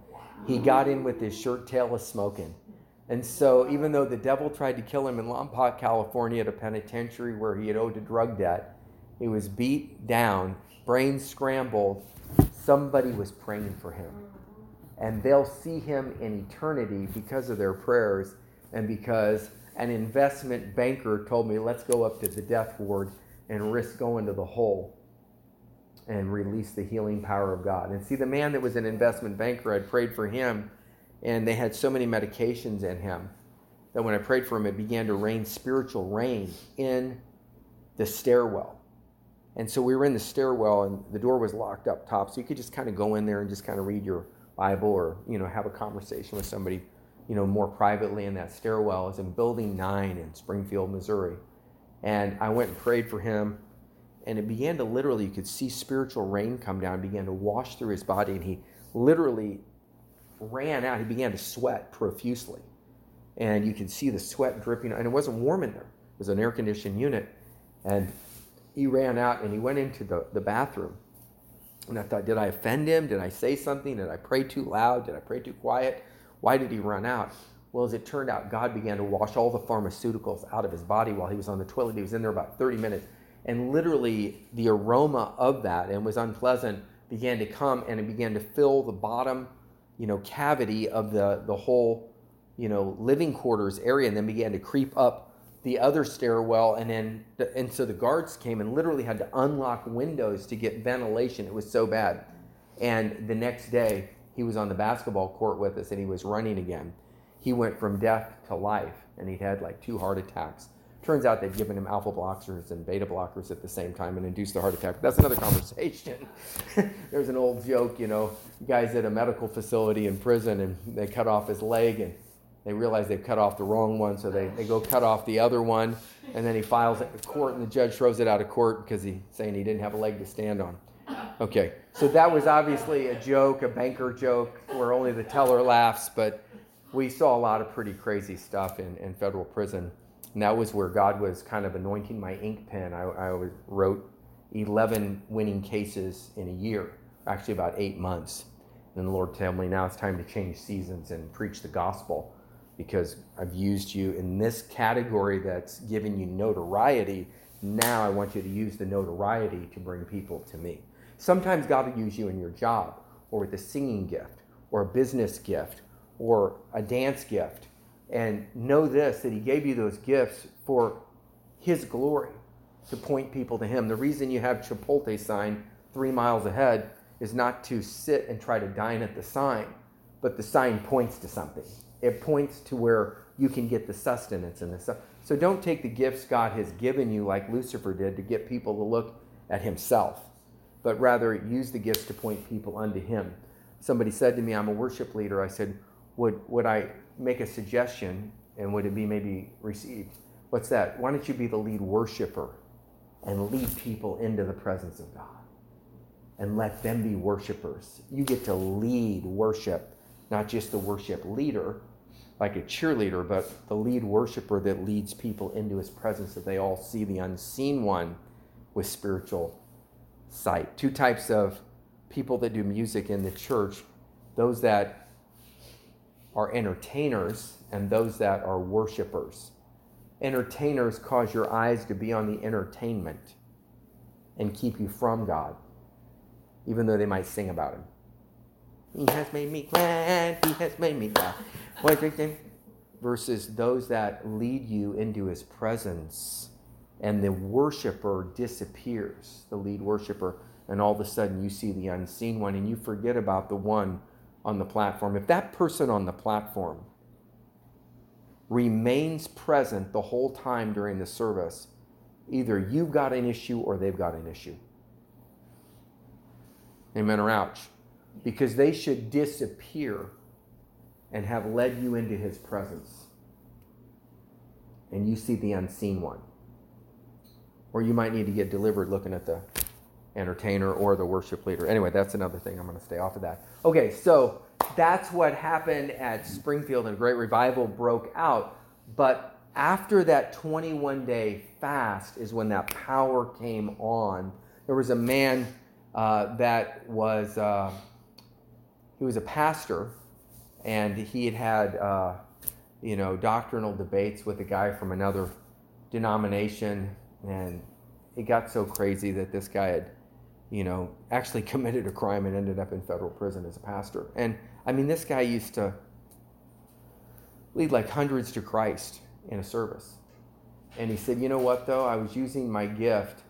He got in with his shirt tail of smoking. And so, even though the devil tried to kill him in Lompoc, California, at a penitentiary where he had owed a drug debt, he was beat down, brain scrambled, somebody was praying for him. And they'll see him in eternity because of their prayers and because an investment banker told me, let's go up to the death ward and risk going to the hole and release the healing power of God. And see, the man that was an investment banker, I'd prayed for him, and they had so many medications in him that when I prayed for him, it began to rain spiritual rain in the stairwell. And so we were in the stairwell, and the door was locked up top, so you could just kind of go in there and just kind of read your Bible or you know have a conversation with somebody, you know, more privately in that stairwell. It's in Building Nine in Springfield, Missouri, and I went and prayed for him, and it began to literally you could see spiritual rain come down, began to wash through his body, and he literally ran out. He began to sweat profusely, and you could see the sweat dripping, and it wasn't warm in there. It was an air conditioned unit, and he ran out and he went into the, the bathroom. And I thought, did I offend him? Did I say something? Did I pray too loud? Did I pray too quiet? Why did he run out? Well, as it turned out, God began to wash all the pharmaceuticals out of his body while he was on the toilet. He was in there about 30 minutes. And literally, the aroma of that, and was unpleasant, began to come and it began to fill the bottom, you know, cavity of the, the whole you know, living quarters area and then began to creep up the other stairwell. And then, and so the guards came and literally had to unlock windows to get ventilation. It was so bad. And the next day, he was on the basketball court with us and he was running again. He went from death to life and he'd had like two heart attacks. Turns out they'd given him alpha blockers and beta blockers at the same time and induced a heart attack. That's another conversation. There's an old joke, you know, guys at a medical facility in prison and they cut off his leg and they realize they've cut off the wrong one, so they, they go cut off the other one, and then he files it in court, and the judge throws it out of court because he's saying he didn't have a leg to stand on. Okay, so that was obviously a joke, a banker joke, where only the teller laughs, but we saw a lot of pretty crazy stuff in, in federal prison. And that was where God was kind of anointing my ink pen. I, I wrote 11 winning cases in a year, actually about eight months. And the Lord told me now it's time to change seasons and preach the gospel because I've used you in this category that's given you notoriety. Now I want you to use the notoriety to bring people to me. Sometimes God will use you in your job or with a singing gift or a business gift or a dance gift. And know this that He gave you those gifts for His glory to point people to Him. The reason you have Chipotle sign three miles ahead is not to sit and try to dine at the sign, but the sign points to something it points to where you can get the sustenance and the stuff. So don't take the gifts God has given you like Lucifer did to get people to look at himself, but rather use the gifts to point people unto him. Somebody said to me, I'm a worship leader. I said, would, would I make a suggestion and would it be maybe received? What's that? Why don't you be the lead worshiper and lead people into the presence of God and let them be worshipers? You get to lead worship not just the worship leader, like a cheerleader, but the lead worshiper that leads people into his presence that they all see the unseen one with spiritual sight. Two types of people that do music in the church those that are entertainers and those that are worshipers. Entertainers cause your eyes to be on the entertainment and keep you from God, even though they might sing about Him. He has made me glad. He has made me glad. Versus those that lead you into his presence and the worshiper disappears, the lead worshiper, and all of a sudden you see the unseen one and you forget about the one on the platform. If that person on the platform remains present the whole time during the service, either you've got an issue or they've got an issue. Amen or ouch because they should disappear and have led you into his presence. And you see the unseen one. Or you might need to get delivered looking at the entertainer or the worship leader. Anyway, that's another thing. I'm going to stay off of that. Okay, so that's what happened at Springfield, and great revival broke out. But after that 21 day fast is when that power came on. There was a man uh, that was. Uh, he was a pastor, and he had had uh, you know doctrinal debates with a guy from another denomination, and it got so crazy that this guy had you know actually committed a crime and ended up in federal prison as a pastor. And I mean, this guy used to lead like hundreds to Christ in a service. And he said, You know what, though? I was using my gift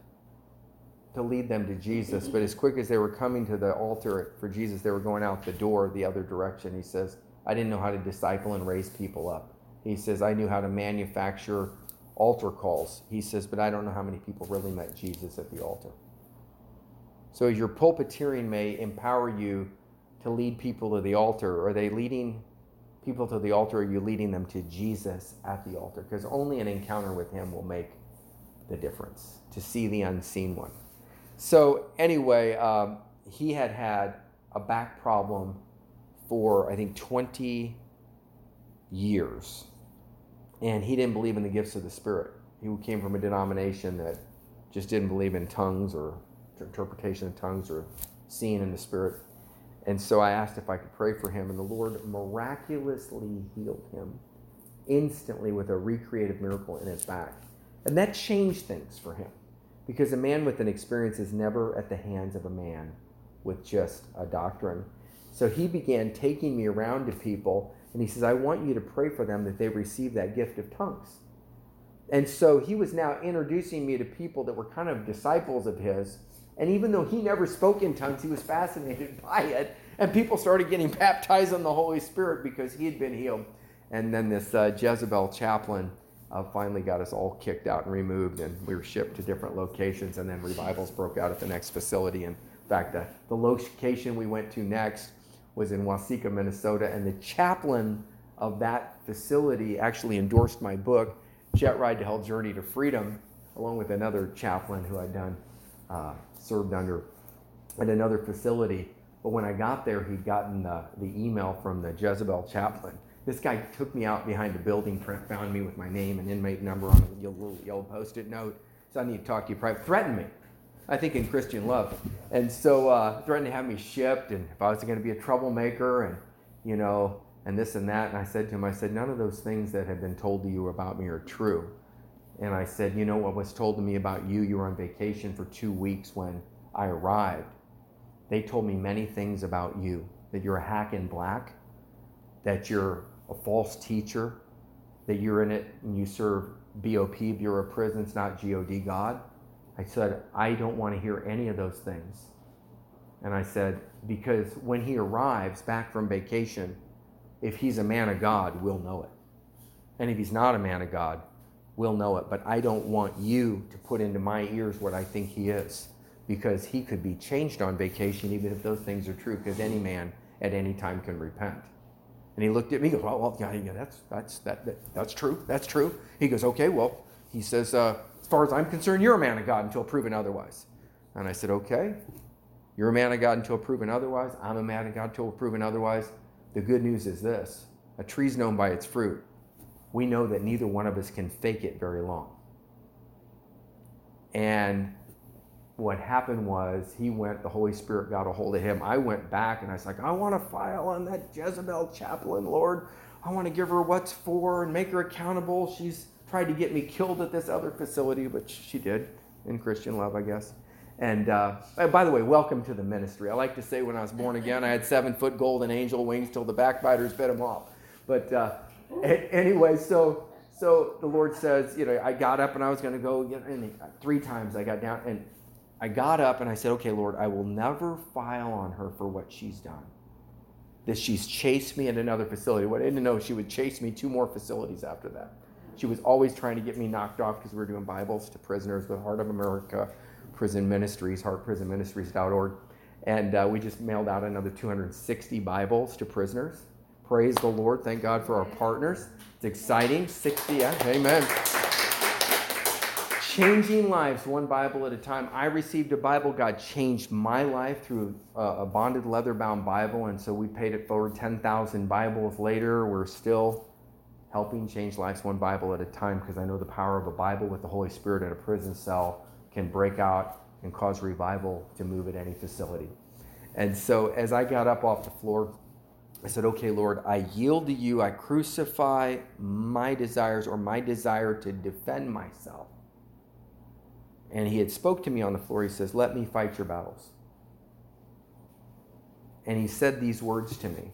to lead them to Jesus. But as quick as they were coming to the altar for Jesus, they were going out the door the other direction. He says, I didn't know how to disciple and raise people up. He says, I knew how to manufacture altar calls. He says, but I don't know how many people really met Jesus at the altar. So your pulpiteering may empower you to lead people to the altar. Are they leading people to the altar? Or are you leading them to Jesus at the altar? Because only an encounter with him will make the difference to see the unseen one. So anyway, um, he had had a back problem for I think 20 years, and he didn't believe in the gifts of the Spirit. He came from a denomination that just didn't believe in tongues or interpretation of tongues or seeing in the Spirit. And so I asked if I could pray for him, and the Lord miraculously healed him instantly with a recreative miracle in his back. And that changed things for him. Because a man with an experience is never at the hands of a man with just a doctrine. So he began taking me around to people And he says, I want you to pray for them that they receive that gift of tongues. And so he was now introducing me to people that were kind of disciples of his. And even though he never spoke in tongues, he was fascinated by it. And people started getting baptized in the Holy Spirit because he had been healed. And then this uh, Jezebel chaplain uh, finally got us all kicked out and removed, and we were shipped to different locations. And then revivals broke out at the next facility. In fact, the, the location we went to next was in Waseca, Minnesota, and the chaplain of that facility actually endorsed my book, Jet Ride to Hell Journey to Freedom, along with another chaplain who I'd done uh, served under at another facility. But when I got there, he'd gotten the, the email from the Jezebel chaplain this guy took me out behind a building, found me with my name and inmate number on a little yellow post-it note. So I need to talk to you private. Threatened me. I think in Christian love. And so uh, threatened to have me shipped and if I was going to be a troublemaker and, you know, and this and that. And I said to him, I said, none of those things that have been told to you about me are true. And I said, you know what was told to me about you? You were on vacation for two weeks when I arrived. They told me many things about you that you're a hack in black, that you're a false teacher, that you're in it and you serve BOP, Bureau of Prisons, not GOD God. I said, I don't want to hear any of those things. And I said, because when he arrives back from vacation, if he's a man of God, we'll know it. And if he's not a man of God, we'll know it. But I don't want you to put into my ears what I think he is, because he could be changed on vacation, even if those things are true, because any man at any time can repent. And he looked at me, he goes, well, well yeah, yeah that's, that's, that, that, that's true, that's true. He goes, okay, well, he says, uh, as far as I'm concerned, you're a man of God until proven otherwise. And I said, okay, you're a man of God until proven otherwise. I'm a man of God until proven otherwise. The good news is this a tree's known by its fruit. We know that neither one of us can fake it very long. And what happened was he went, the Holy Spirit got a hold of him. I went back and I was like, I want to file on that Jezebel chaplain, Lord. I want to give her what's for and make her accountable. She's tried to get me killed at this other facility, but she did in Christian love, I guess. And uh, by the way, welcome to the ministry. I like to say when I was born again, I had seven foot golden angel wings till the backbiters bit them off. But uh, anyway, so so the Lord says, you know, I got up and I was going to go, and three times I got down, and I got up and I said, Okay, Lord, I will never file on her for what she's done. That she's chased me at another facility. What I didn't know, she would chase me two more facilities after that. She was always trying to get me knocked off because we were doing Bibles to prisoners with Heart of America Prison Ministries, heartprisonministries.org. And uh, we just mailed out another 260 Bibles to prisoners. Praise the Lord. Thank God for our partners. It's exciting. 60, yeah, amen changing lives one Bible at a time. I received a Bible. God changed my life through uh, a, bonded leather bound Bible. And so we paid it forward 10,000 Bibles later. We're still helping change lives one Bible at a time because I know the power of a Bible with the Holy Spirit in a prison cell can break out and cause revival to move at any facility. And so as I got up off the floor, I said, Okay, Lord, I yield to you. I crucify my desires or my desire to defend myself and he had spoke to me on the floor. He says let me fight your battles. And he said these words to me.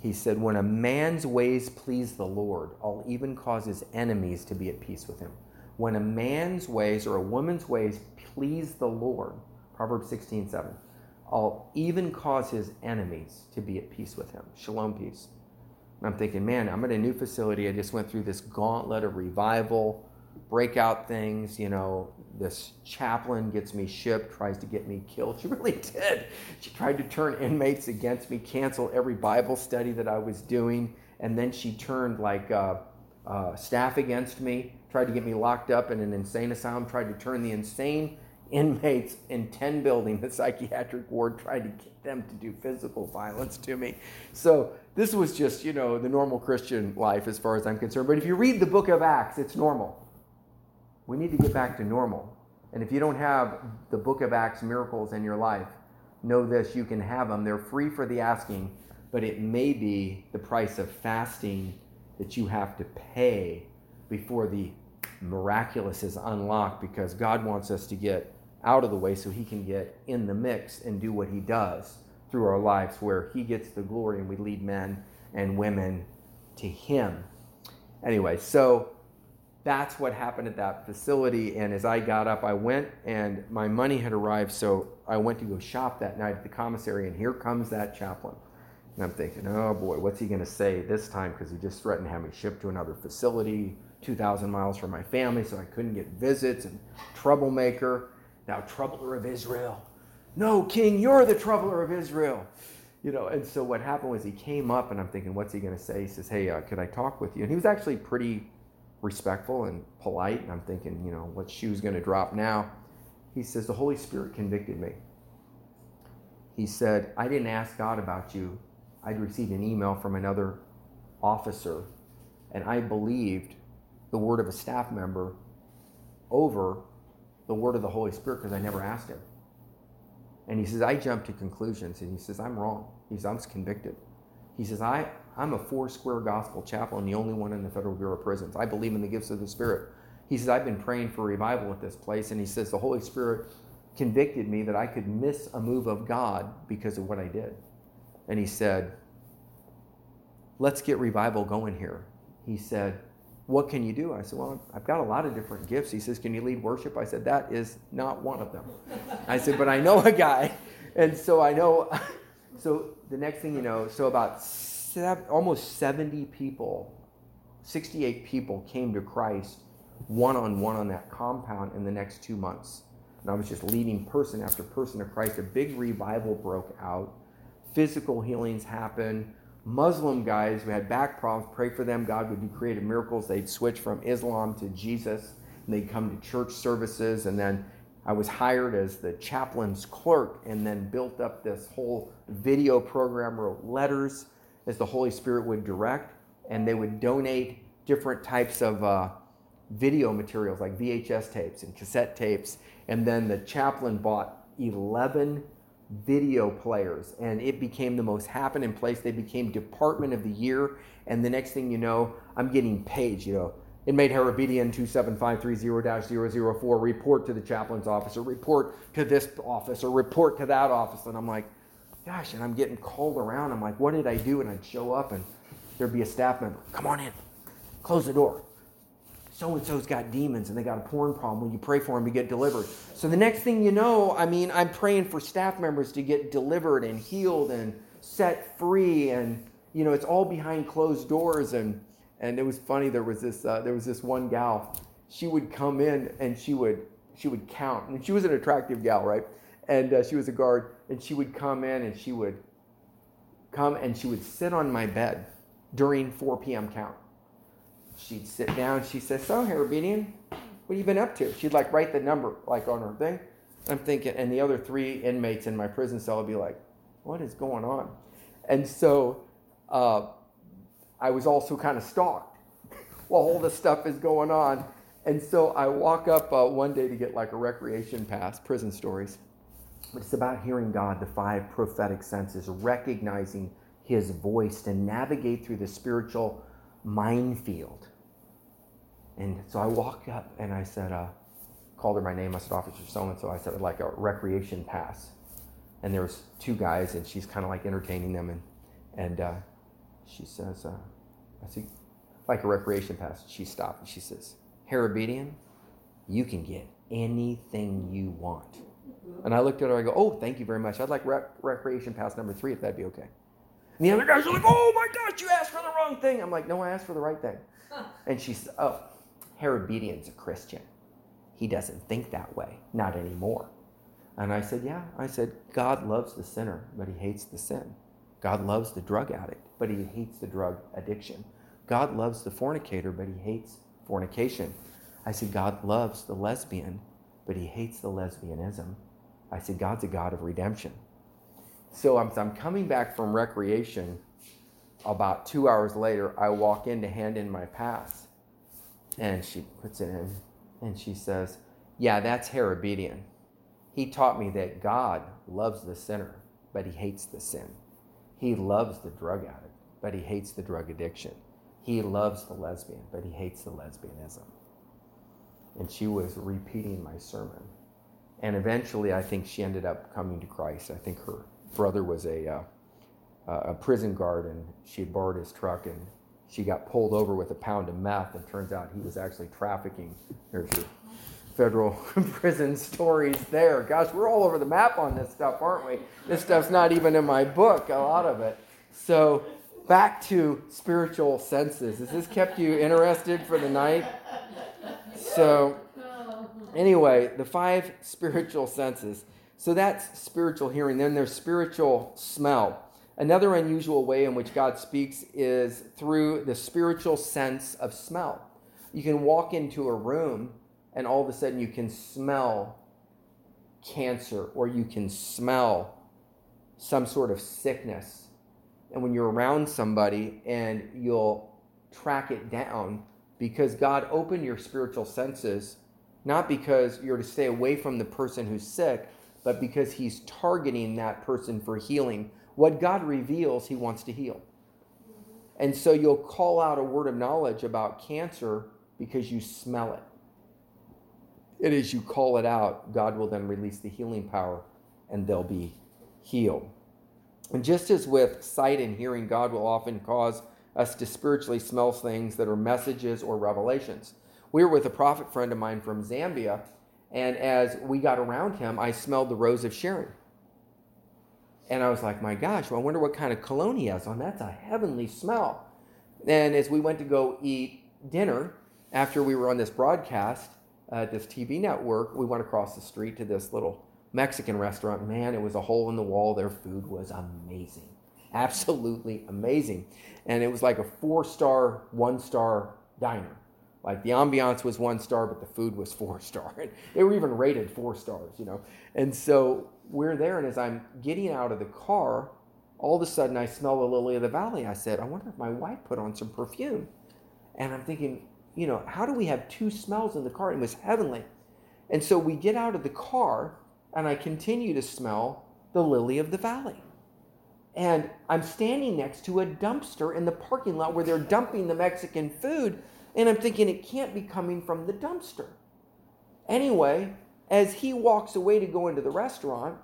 He said when a man's ways please the lord i'll even cause his enemies to be at peace with him. When a man's ways or a woman's ways please the lord proverbs 16 7 i'll even cause his enemies to be at peace with him. Shalom peace. And i'm thinking man i'm at a new facility. I just went through this gauntlet of revival breakout things. You know, this chaplain gets me shipped, tries to get me killed. She really did. She tried to turn inmates against me, cancel every Bible study that I was doing, and then she turned like uh, uh, staff against me, tried to get me locked up in an insane asylum, tried to turn the insane inmates in 10 building, the psychiatric ward, tried to get them to do physical violence to me. So this was just, you know, the normal Christian life as far as I'm concerned. But if you read the book of Acts, it's normal. We need to get back to normal. And if you don't have the book of Acts miracles in your life, know this you can have them. They're free for the asking, but it may be the price of fasting that you have to pay before the miraculous is unlocked because God wants us to get out of the way so he can get in the mix and do what he does through our lives where he gets the glory and we lead men and women to Him. Anyway, so that's what happened at that facility. And as I got up, I went and my money had arrived. So I went to go shop that night at the commissary, and here comes that chaplain. And I'm thinking, oh boy, what's he going to say this time? Because he just threatened to have me shipped to another facility 2,000 miles from my family, so I couldn't get visits. And troublemaker, now troubler of Israel. No, king, you're the troubler of Israel. You know, and so what happened was he came up, and I'm thinking, what's he going to say? He says, hey, uh, could I talk with you? And he was actually pretty respectful and polite. And I'm thinking, you know, what shoe's going to drop now? He says, the Holy Spirit convicted me. He said, I didn't ask God about you. I'd received an email from another officer, and I believed the word of a staff member over the word of the Holy Spirit because I never asked him. And he says, I jumped to conclusions. And he says, I'm wrong. He says, I'm convicted. He says, I, I'm a four square gospel chaplain, the only one in the Federal Bureau of Prisons. I believe in the gifts of the Spirit. He says, I've been praying for revival at this place. And he says, the Holy Spirit convicted me that I could miss a move of God because of what I did. And he said, Let's get revival going here. He said, What can you do? I said, Well, I've got a lot of different gifts. He says, Can you lead worship? I said, That is not one of them. I said, But I know a guy. And so I know. So the next thing you know, so about seven, almost 70 people, 68 people came to Christ one on one on that compound in the next two months. And I was just leading person after person to Christ. A big revival broke out. Physical healings happened. Muslim guys who had back problems, pray for them. God would do creative miracles. They'd switch from Islam to Jesus. And they'd come to church services. And then I was hired as the chaplain's clerk and then built up this whole video program, wrote letters as the Holy Spirit would direct. And they would donate different types of uh, video materials like VHS tapes and cassette tapes. And then the chaplain bought 11 video players and it became the most happening place. They became Department of the Year. And the next thing you know, I'm getting paid, you know. Inmate Harabedian 27530-004, report to the chaplain's office, or report to this office, or report to that office. And I'm like, gosh, and I'm getting called around. I'm like, what did I do? And I'd show up and there'd be a staff member, come on in, close the door so and so's got demons and they got a porn problem. When you pray for them, you get delivered. So the next thing you know, I mean, I'm praying for staff members to get delivered and healed and set free, and you know, it's all behind closed doors. And and it was funny. There was this uh, there was this one gal. She would come in and she would she would count, and she was an attractive gal, right? And uh, she was a guard, and she would come in and she would come and she would sit on my bed during 4 p.m. count she'd sit down. She says, "So, Harabedian, what have you been up to?" She'd like write the number like on her thing. I'm thinking, and the other three inmates in my prison cell would be like, "What is going on?" And so, uh, I was also kind of stalked while all this stuff is going on. And so I walk up uh, one day to get like a recreation pass, prison stories. But it's about hearing God, the five prophetic senses, recognizing His voice to navigate through the spiritual minefield. And so I walked up and I said, uh, called her my name. I said, Officer so and so. I said, like a recreation pass. And there was two guys, and she's kind of like entertaining them. And, and uh, she says, uh, I said, like a recreation pass. She stopped and she says, Harabedian, you can get anything you want. And I looked at her, I go, oh, thank you very much. I'd like rec- recreation pass number three if that'd be okay. And the other guys are like, oh my gosh, you asked for the wrong thing. I'm like, no, I asked for the right thing. And she said, oh, Harabedian's a Christian. He doesn't think that way, not anymore. And I said, yeah. I said, God loves the sinner, but he hates the sin. God loves the drug addict, but he hates the drug addiction. God loves the fornicator, but he hates fornication. I said, God loves the lesbian, but he hates the lesbianism. I said, God's a God of redemption. So I'm, I'm coming back from recreation. About two hours later, I walk in to hand in my pass. And she puts it in and she says, Yeah, that's Harabedian. He taught me that God loves the sinner, but he hates the sin. He loves the drug addict, but he hates the drug addiction. He loves the lesbian, but he hates the lesbianism. And she was repeating my sermon. And eventually, I think she ended up coming to Christ. I think her brother was a, uh, a prison guard, and she had borrowed his truck, and she got pulled over with a pound of meth, and turns out he was actually trafficking. There's your federal prison stories there. Gosh, we're all over the map on this stuff, aren't we? This stuff's not even in my book, a lot of it. So, back to spiritual senses. Has this kept you interested for the night? So, anyway, the five spiritual senses. So that's spiritual hearing. Then there's spiritual smell. Another unusual way in which God speaks is through the spiritual sense of smell. You can walk into a room and all of a sudden you can smell cancer or you can smell some sort of sickness. And when you're around somebody and you'll track it down because God opened your spiritual senses, not because you're to stay away from the person who's sick, but because He's targeting that person for healing what God reveals, He wants to heal. And so you'll call out a word of knowledge about cancer because you smell it. And as you call it out, God will then release the healing power and they'll be healed. And just as with sight and hearing, God will often cause us to spiritually smell things that are messages or revelations. We were with a prophet friend of mine from Zambia, and as we got around him, I smelled the rose of Sharon. And I was like, my gosh, well, I wonder what kind of cologne he has on. That's a heavenly smell. And as we went to go eat dinner after we were on this broadcast at this TV network, we went across the street to this little Mexican restaurant. Man, it was a hole in the wall. Their food was amazing. Absolutely amazing. And it was like a four star, one star diner. Like the ambiance was one star, but the food was four star. they were even rated four stars, you know. And so we're there, and as I'm getting out of the car, all of a sudden I smell the lily of the valley. I said, I wonder if my wife put on some perfume. And I'm thinking, you know, how do we have two smells in the car? It was heavenly. And so we get out of the car, and I continue to smell the lily of the valley. And I'm standing next to a dumpster in the parking lot where they're dumping the Mexican food. And I'm thinking it can't be coming from the dumpster. Anyway, as he walks away to go into the restaurant,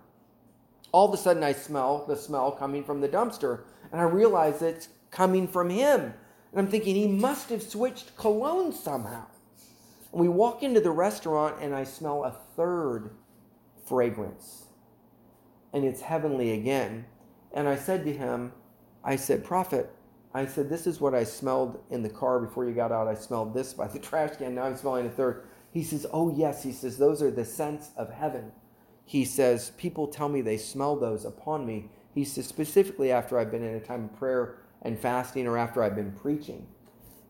all of a sudden I smell the smell coming from the dumpster, and I realize it's coming from him. And I'm thinking he must have switched cologne somehow. And we walk into the restaurant, and I smell a third fragrance. And it's heavenly again. And I said to him, I said, Prophet, I said, This is what I smelled in the car before you got out. I smelled this by the trash can. Now I'm smelling a third. He says, Oh, yes. He says, Those are the scents of heaven. He says, People tell me they smell those upon me. He says, specifically after I've been in a time of prayer and fasting or after I've been preaching.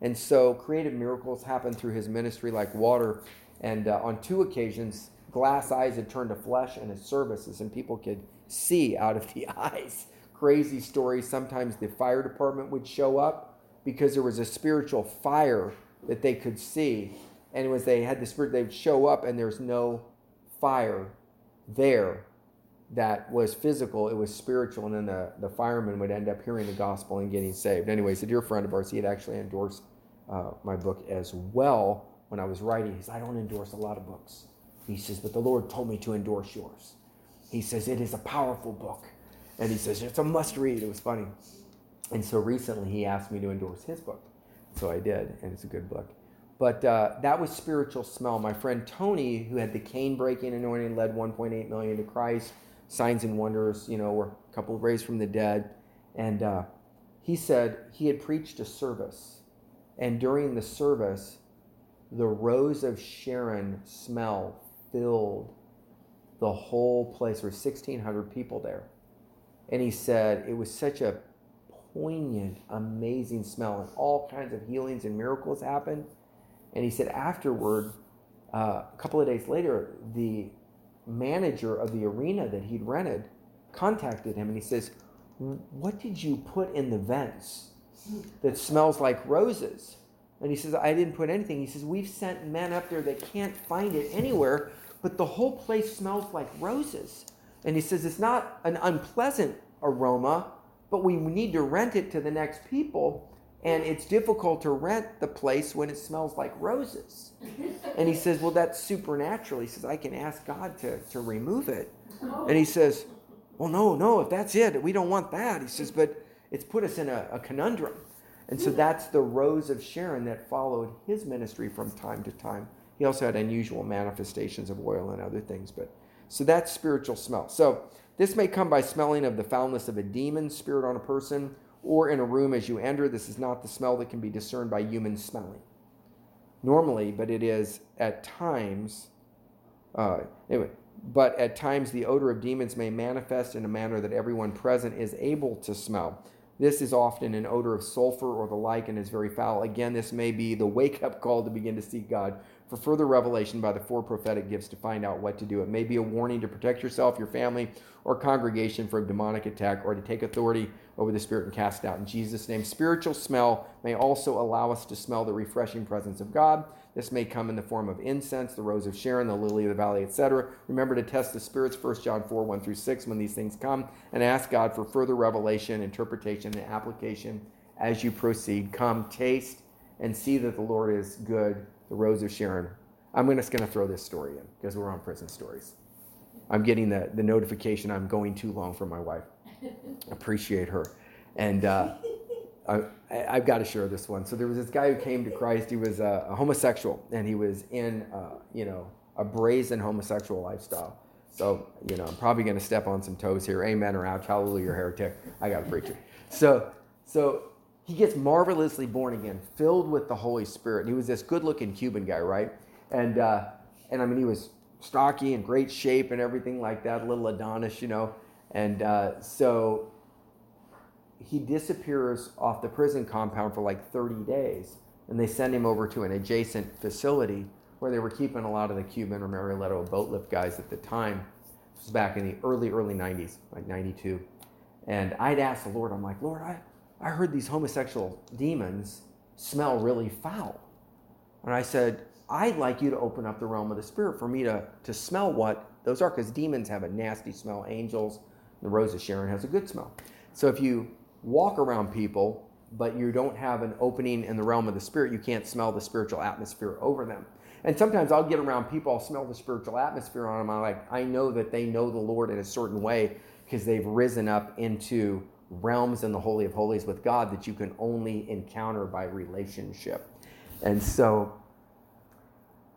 And so creative miracles happen through his ministry like water. And uh, on two occasions, glass eyes had turned to flesh in his services, and people could see out of the eyes. Crazy stories. Sometimes the fire department would show up because there was a spiritual fire that they could see and it was they had the spirit they'd show up and there's no fire there that was physical it was spiritual and then the, the firemen would end up hearing the gospel and getting saved. Anyways a dear friend of ours. He had actually endorsed uh, my book as well when i was writing. He says i don't endorse a lot of books. He says but the lord told me to endorse yours. He says it is a powerful book. And he says it's a must read. It was funny. And so recently he asked me to endorse his book. So i did and it's a good book. But uh, that was spiritual smell. My friend Tony, who had the cane breaking anointing, led 1.8 million to Christ. Signs and wonders, you know, were a couple raised from the dead. And uh, he said he had preached a service. And during the service, the rose of Sharon smell filled the whole place. There were 1,600 people there. And he said it was such a poignant, amazing smell. And all kinds of healings and miracles happened. And he said afterward, uh, a couple of days later, the manager of the arena that he'd rented contacted him and he says, What did you put in the vents that smells like roses? And he says, I didn't put anything. He says, We've sent men up there that can't find it anywhere, but the whole place smells like roses. And he says, It's not an unpleasant aroma, but we need to rent it to the next people and it's difficult to rent the place when it smells like roses. And he says, Well, that's supernatural. He says, I can ask God to, to remove it. Oh. And he says, Well, no, no, if that's it, we don't want that. He says, But it's put us in a, a conundrum. And so that's the rose of Sharon that followed his ministry from time to time. He also had unusual manifestations of oil and other things, but so that's spiritual smell. So this may come by smelling of the foulness of a demon spirit on a person or in a room as you enter. This is not the smell that can be discerned by human smelling normally, but it is at times. Uh, anyway, but at times the odor of demons may manifest in a manner that everyone present is able to smell. This is often an odor of sulfur or the like and is very foul. Again, this may be the wake up call to begin to seek God for further revelation by the four prophetic gifts to find out what to do. It may be a warning to protect yourself, your family, or congregation from demonic attack or to take authority over the spirit and cast out in Jesus' name. Spiritual smell may also allow us to smell the refreshing presence of God. This may come in the form of incense, the rose of Sharon, the lily of the valley, etc. Remember to test the spirits, 1 John 4 1 through 6, when these things come, and ask God for further revelation, interpretation, and application as you proceed. Come, taste, and see that the Lord is good, the rose of Sharon. I'm just going to throw this story in because we're on prison stories. I'm getting the, the notification I'm going too long for my wife. Appreciate her. And uh, I, have got to share this one. So there was this guy who came to Christ. He was a, a homosexual, and he was in, uh, you know, a brazen homosexual lifestyle. So, you know, I'm probably going to step on some toes here. Amen or ouch. Hallelujah, heretic. I got to preach it. So, so he gets marvelously born again, filled with the Holy Spirit. He was this good-looking Cuban guy, right? And uh, and I mean, he was stocky and great shape and everything like that, a little Adonis, you know. And uh, so he disappears off the prison compound for like 30 days, and they send him over to an adjacent facility where they were keeping a lot of the Cuban or Marielito boat lift guys at the time. This was back in the early, early 90s, like 92. And I'd asked the Lord, I'm like, Lord, I, I heard these homosexual demons smell really foul. And I said, I'd like you to open up the realm of the spirit for me to, to smell what those are, because demons have a nasty smell. Angels, the rose of Sharon has a good smell. So if you walk around people, but you don't have an opening in the realm of the spirit, you can't smell the spiritual atmosphere over them. And sometimes I'll get around people, I'll smell the spiritual atmosphere on them. I'm like, I know that they know the Lord in a certain way because they've risen up into realms in the Holy of Holies with God that you can only encounter by relationship. And so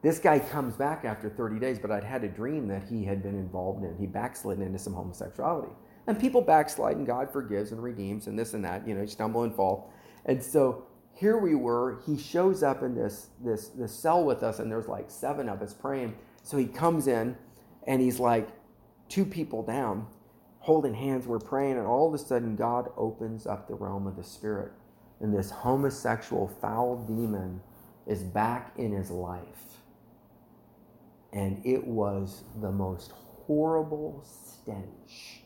this guy comes back after 30 days, but I'd had a dream that he had been involved in. He backslid into some homosexuality. And people backslide and God forgives and redeems and this and that, you know, you stumble and fall. And so here we were, he shows up in this, this, this cell with us, and there's like seven of us praying. So he comes in and he's like two people down, holding hands, we're praying, and all of a sudden God opens up the realm of the spirit. And this homosexual foul demon is back in his life. And it was the most horrible stench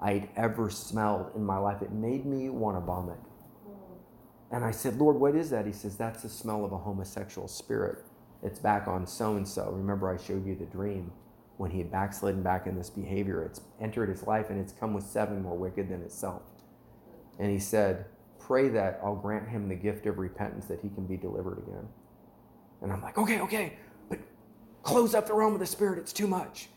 I'd ever smelled in my life. It made me want to vomit. And I said, Lord, what is that? He says, That's the smell of a homosexual spirit. It's back on so and so. Remember, I showed you the dream when he had backslidden back in this behavior. It's entered his life and it's come with seven more wicked than itself. And he said, Pray that I'll grant him the gift of repentance that he can be delivered again. And I'm like, Okay, okay, close up the realm of the spirit. It's too much.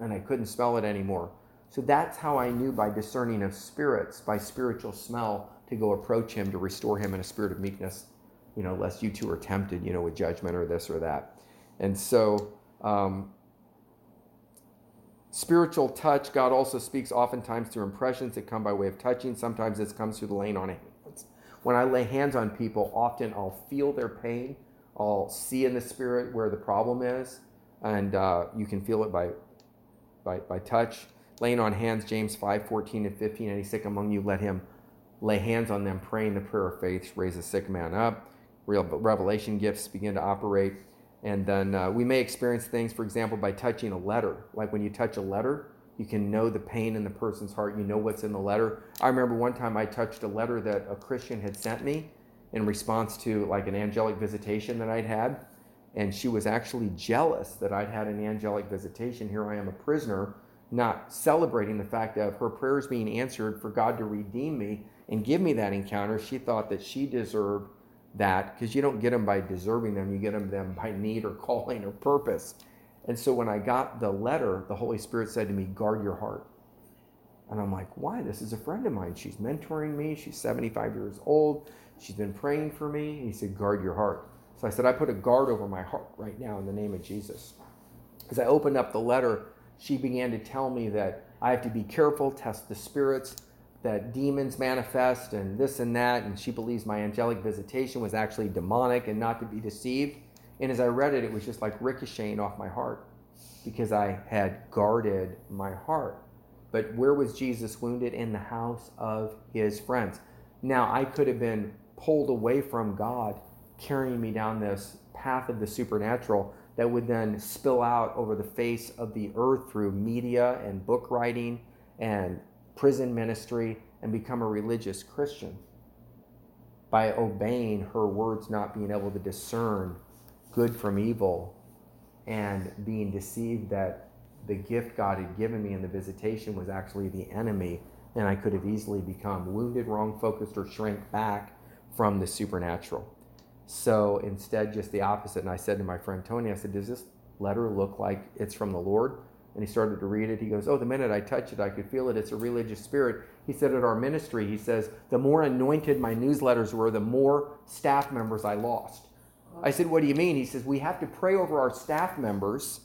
And I couldn't smell it anymore. So that's how I knew by discerning of spirits, by spiritual smell, to go approach him to restore him in a spirit of meekness, you know, lest you two are tempted, you know, with judgment or this or that. And so, um, spiritual touch, God also speaks oftentimes through impressions that come by way of touching. Sometimes this comes through the laying on hands. When I lay hands on people, often I'll feel their pain. I'll see in the spirit where the problem is, and uh, you can feel it by, by, by touch laying on hands, James 5 14 and 15. Any sick among you, let him lay hands on them, praying the prayer of faith, raise a sick man up. Real revelation gifts begin to operate. And then uh, we may experience things, for example, by touching a letter. Like when you touch a letter, you can know the pain in the person's heart. You know what's in the letter. I remember one time I touched a letter that a Christian had sent me in response to like an angelic visitation that I'd had. And she was actually jealous that I'd had an angelic visitation. Here I am, a prisoner not celebrating the fact of her prayers being answered for God to redeem me and give me that encounter. She thought that she deserved that because you don't get them by deserving them, you get them, them by need or calling or purpose. And so when I got the letter, the Holy Spirit said to me, Guard your heart. And I'm like, why? This is a friend of mine. She's mentoring me. She's 75 years old. She's been praying for me. And he said, guard your heart. So I said, I put a guard over my heart right now in the name of Jesus. As I opened up the letter, she began to tell me that I have to be careful, test the spirits, that demons manifest, and this and that. And she believes my angelic visitation was actually demonic and not to be deceived. And as I read it, it was just like ricocheting off my heart because I had guarded my heart. But where was Jesus wounded? In the house of his friends. Now, I could have been pulled away from God, carrying me down this path of the supernatural that would then spill out over the face of the earth through media and book writing and prison ministry and become a religious Christian by obeying her words, not being able to discern good from evil, and being deceived that the gift God had given me in the visitation was actually the enemy, and I could have easily become wounded, wrong focused, or shrink back from the supernatural. So instead, just the opposite. And I said to my friend Tony, I said, Does this letter look like it's from the Lord? And he started to read it. He goes, Oh, the minute I touch it, I could feel it. It's a religious spirit. He said at our ministry, he says, The more anointed my newsletters were, the more staff members I lost. I said, What do you mean? He says, We have to pray over our staff members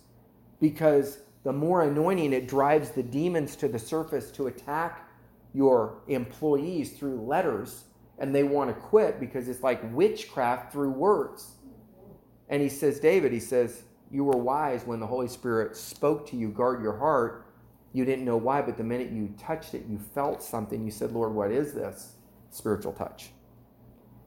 because the more anointing it drives the demons to the surface to attack your employees through letters and they want to quit because it's like witchcraft through words. And he says, David, he says, You were wise when the Holy Spirit spoke to you, guard your heart. You didn't know why, but the minute you touched it, you felt something. You said, Lord, what is this? Spiritual touch.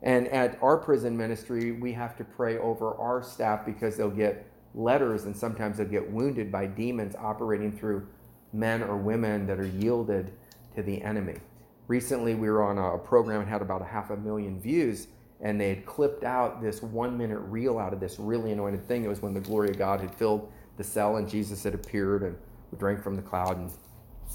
And at our prison ministry, we have to pray over our staff because they'll get letters and sometimes they'll get wounded by demons operating through men or women that are yielded to the enemy. Recently we were on a program and had about a half a million views and they had clipped out this one minute reel out of this really anointed thing. It was when the glory of god had filled the cell and jesus had appeared and we drank from the cloud. And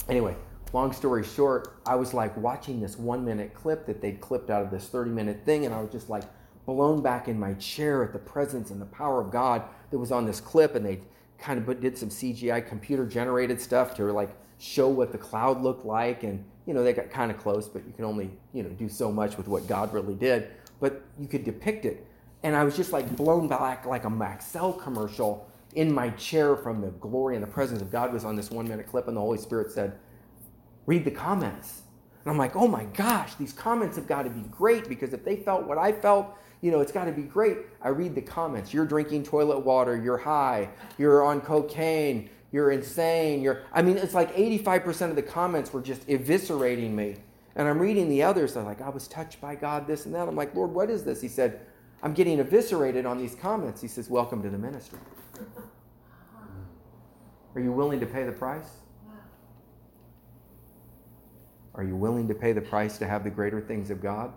anyway long story short i was like watching this one minute clip that they'd clipped out of this 30 minute thing and i was just like blown back in my chair at the presence and the power of god that was on this clip and they kind of did some cgi computer generated stuff to like show what the cloud looked like and you know, they got kind of close, but you can only, you know, do so much with what God really did. But you could depict it. And I was just like blown back like a Maxell commercial in my chair from the glory and the presence of God was on this one minute clip, and the Holy Spirit said, Read the comments. And I'm like, oh my gosh, these comments have got to be great because if they felt what I felt, you know, it's got to be great. I read the comments. You're drinking toilet water. You're high. You're on cocaine you're insane. You're, I mean, it's like 85% of the comments were just eviscerating me. And I'm reading the others. I'm like, I was touched by God, this and that. I'm like, Lord, what is this? He said, I'm getting eviscerated on these comments. He says, Welcome to the ministry. Are you willing to pay the price? Are you willing to pay the price to have the greater things of God?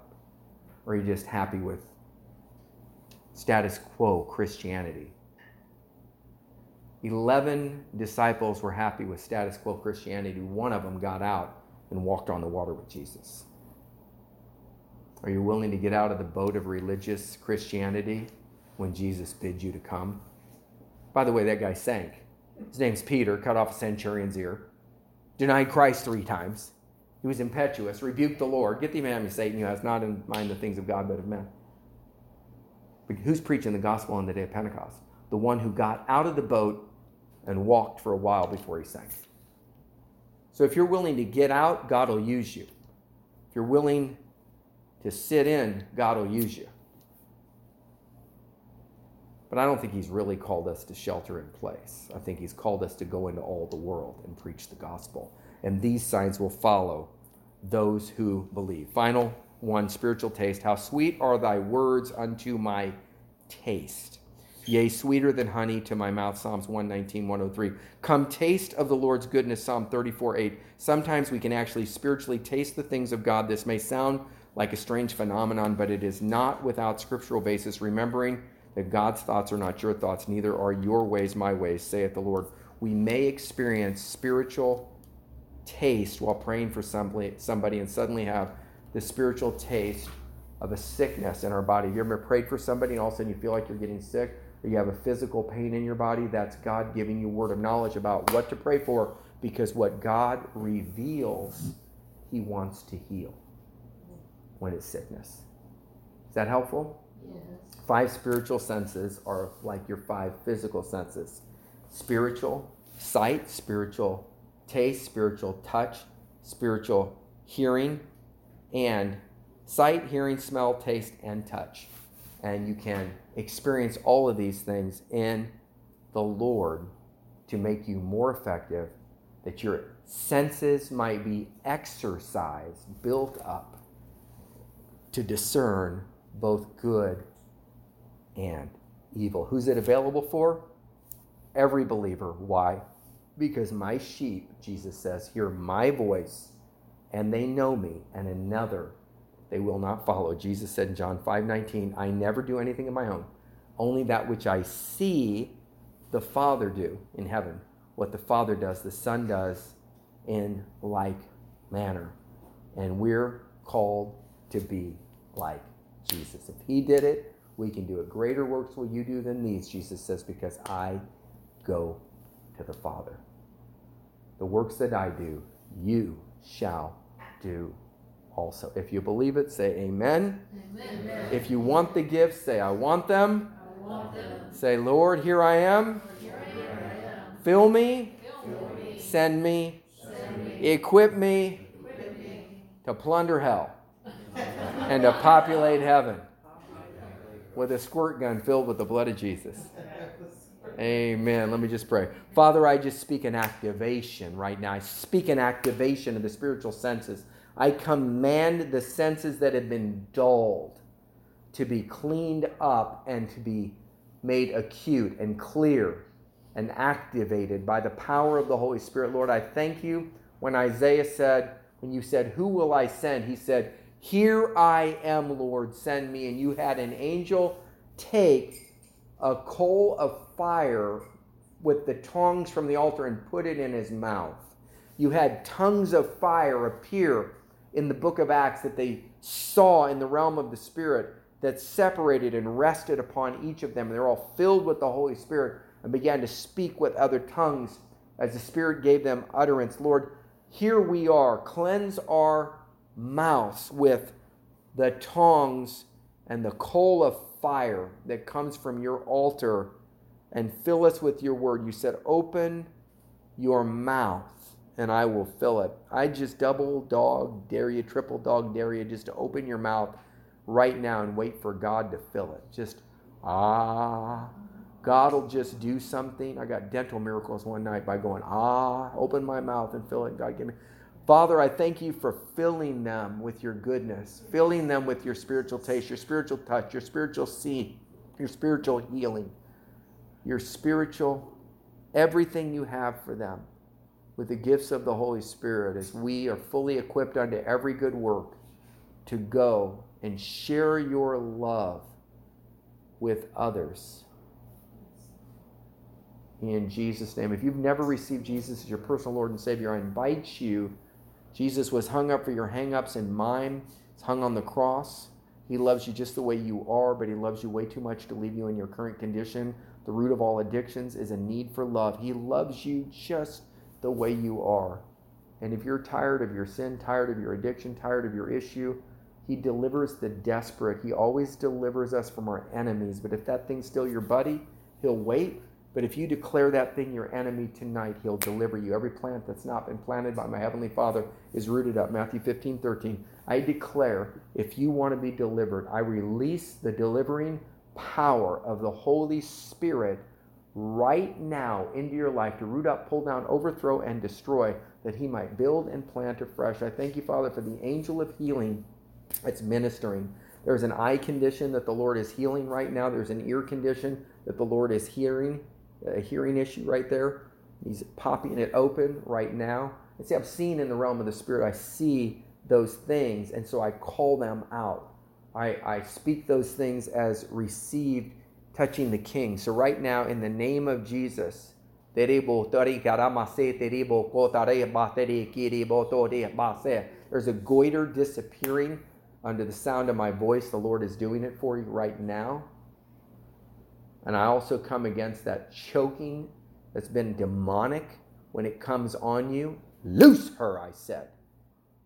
Or are you just happy with status quo Christianity? 11 disciples were happy with status quo Christianity. One of them got out and walked on the water with Jesus. Are you willing to get out of the boat of religious Christianity when Jesus bids you to come? By the way, that guy sank. His name's Peter, cut off a centurion's ear, denied Christ three times. He was impetuous, rebuked the Lord. Get thee behind me, Satan, who has not in mind the things of God but of men. But who's preaching the gospel on the day of Pentecost? The one who got out of the boat and walked for a while before he sank. So if you're willing to get out, God will use you. If you're willing to sit in, God will use you. But I don't think he's really called us to shelter in place. I think he's called us to go into all the world and preach the gospel. And these signs will follow those who believe. Final one spiritual taste. How sweet are thy words unto my taste yea, sweeter than honey to my mouth. Psalms 119, 103. Come taste of the Lord's goodness. Psalm 34, 8. Sometimes we can actually spiritually taste the things of God. This may sound like a strange phenomenon, but it is not without scriptural basis, remembering that God's thoughts are not your thoughts, neither are your ways my ways, saith the Lord. We may experience spiritual taste while praying for somebody, and suddenly have the spiritual taste of a sickness in our body. Have you ever prayed for somebody and all of a sudden you feel like you're getting sick? or you have a physical pain in your body, that's God giving you word of knowledge about what to pray for Because what God reveals, He wants to heal when it's sickness. Is that helpful? Yes. Five spiritual senses are like your five physical senses spiritual sight, spiritual taste, spiritual touch, spiritual hearing, and sight, hearing, smell, taste, and touch. And you can experience all of these things in the Lord to make you more effective, that your senses might be exercised, built up to discern both good and evil. Who's it available for? Every believer. Why? Because my sheep, Jesus says, hear my voice and they know me, and another they will not follow. Jesus said in John 5 19, I never do anything of my own, only that which I see the Father do in heaven. What the Father does, the Son does in like manner. And we're called to be like Jesus. If He did it, we can do it. Greater works will you do than these, Jesus says, because I go to the Father. The works that I do, you shall do also. If you believe it, say amen. Amen. If you want the gifts, say I want them. I want them. Say, Lord, here I am. Here I am. Fill me, Fill me. send me, Send me. equip me Equip me. to plunder hell and to populate heaven with a squirt gun filled with the blood of Jesus. Amen. Let me just pray. Father, I just speak an activation right now. I speak an activation of the spiritual senses. I command the senses that have been dulled to be cleaned up and to be made acute and clear and activated by the power of the Holy Spirit. Lord, I thank you when Isaiah said, when you said, Who will I send? He said, Here I am, Lord, send me. And you had an angel take a coal of fire with the tongs from the altar and put it in his mouth. You had tongues of fire appear in the book of Acts that they saw in the realm of the Spirit that separated and rested upon each of them. And They're all filled with the Holy Spirit and began to speak with other tongues as the Spirit gave them utterance. Lord, here we are. Cleanse our mouths with the tongs and the coal of fire that comes from your altar and fill us with your word. You said, Open your mouth and I will fill it. I just double dog dare you, triple dog dare you just to open your mouth right now and wait for God to fill it. Just, ah. God will just do something. I got dental miracles one night by going, ah, open my mouth and fill it. God, give me. Father, I thank you for filling them with your goodness, filling them with your spiritual taste, your spiritual touch, your spiritual see, your spiritual healing, your spiritual, everything you have for them with the gifts of the Holy Spirit as we are fully equipped unto every good work to go and share your love with others. In Jesus' name. If you've never received Jesus as your personal Lord and Savior, I invite you. Jesus was hung up for your hang-ups and mine. He's hung on the cross. He loves you just the way you are, but he loves you way too much to leave you in your current condition. The root of all addictions is a need for love. He loves you just the way you are. And if you're tired of your sin, tired of your addiction, tired of your issue, he delivers the desperate. He always delivers us from our enemies. But if that thing's still your buddy, he'll wait. But if you declare that thing your enemy tonight, he'll deliver you. Every plant that's not been planted by my heavenly Father is rooted up. Matthew 15, 13. I declare, if you want to be delivered, I release the delivering power of the Holy Spirit right now into your life to root up, pull down, overthrow, and destroy, that he might build and plant afresh. I thank you, Father, for the angel of healing that's ministering. There's an eye condition that the Lord is healing right now. There's an ear condition that the Lord is hearing, a hearing issue right there. He's popping it open right now. And see, I'm seeing in the realm of the Spirit, I see those things, and so I call them out. I, I speak those things as received touching the king. So, right now, in the name of Jesus, there's a goiter disappearing under the sound of my voice. The Lord is doing it for you right now. And I also come against that choking that's been demonic when it comes on you, loose her, I said,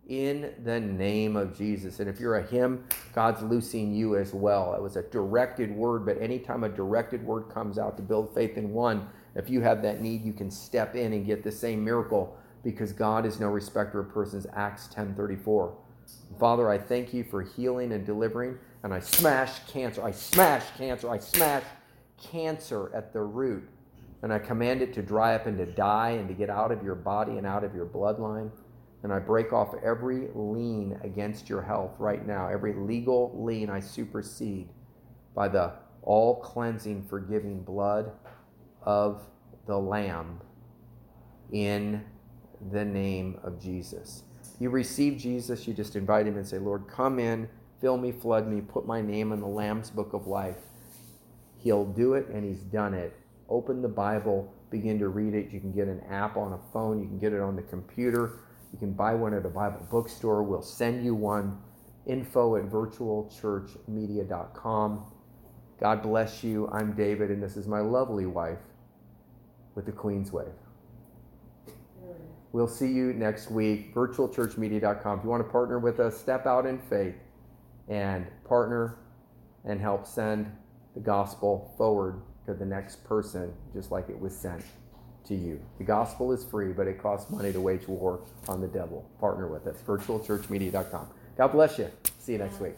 in the name of Jesus. And if you're a him, God's loosing you as well. It was a directed word, but anytime a directed word comes out to build faith in one, if you have that need, you can step in and get the same miracle because God is no respecter of persons. Acts 10:34. Father, I thank you for healing and delivering, and I smash cancer. I smash cancer. I smash cancer at the root. And I command it to dry up and to die and to get out of your body and out of your bloodline. And I break off every lien against your health right now. Every legal lien I supersede by the all cleansing, forgiving blood of the Lamb in the name of Jesus. You receive Jesus, you just invite him and say, Lord, come in, fill me, flood me, put my name in the Lamb's book of life. He'll do it, and he's done it. Open the Bible, begin to read it. You can get an app on a phone, you can get it on the computer, you can buy one at a Bible bookstore. We'll send you one. Info at virtualchurchmedia.com. God bless you. I'm David, and this is my lovely wife with the Queen's Wave. We'll see you next week. Virtualchurchmedia.com. If you want to partner with us, step out in faith and partner and help send the gospel forward to the next person, just like it was sent to you. The gospel is free, but it costs money to wage war on the devil. Partner with us. Virtualchurchmedia.com. God bless you. See you next week.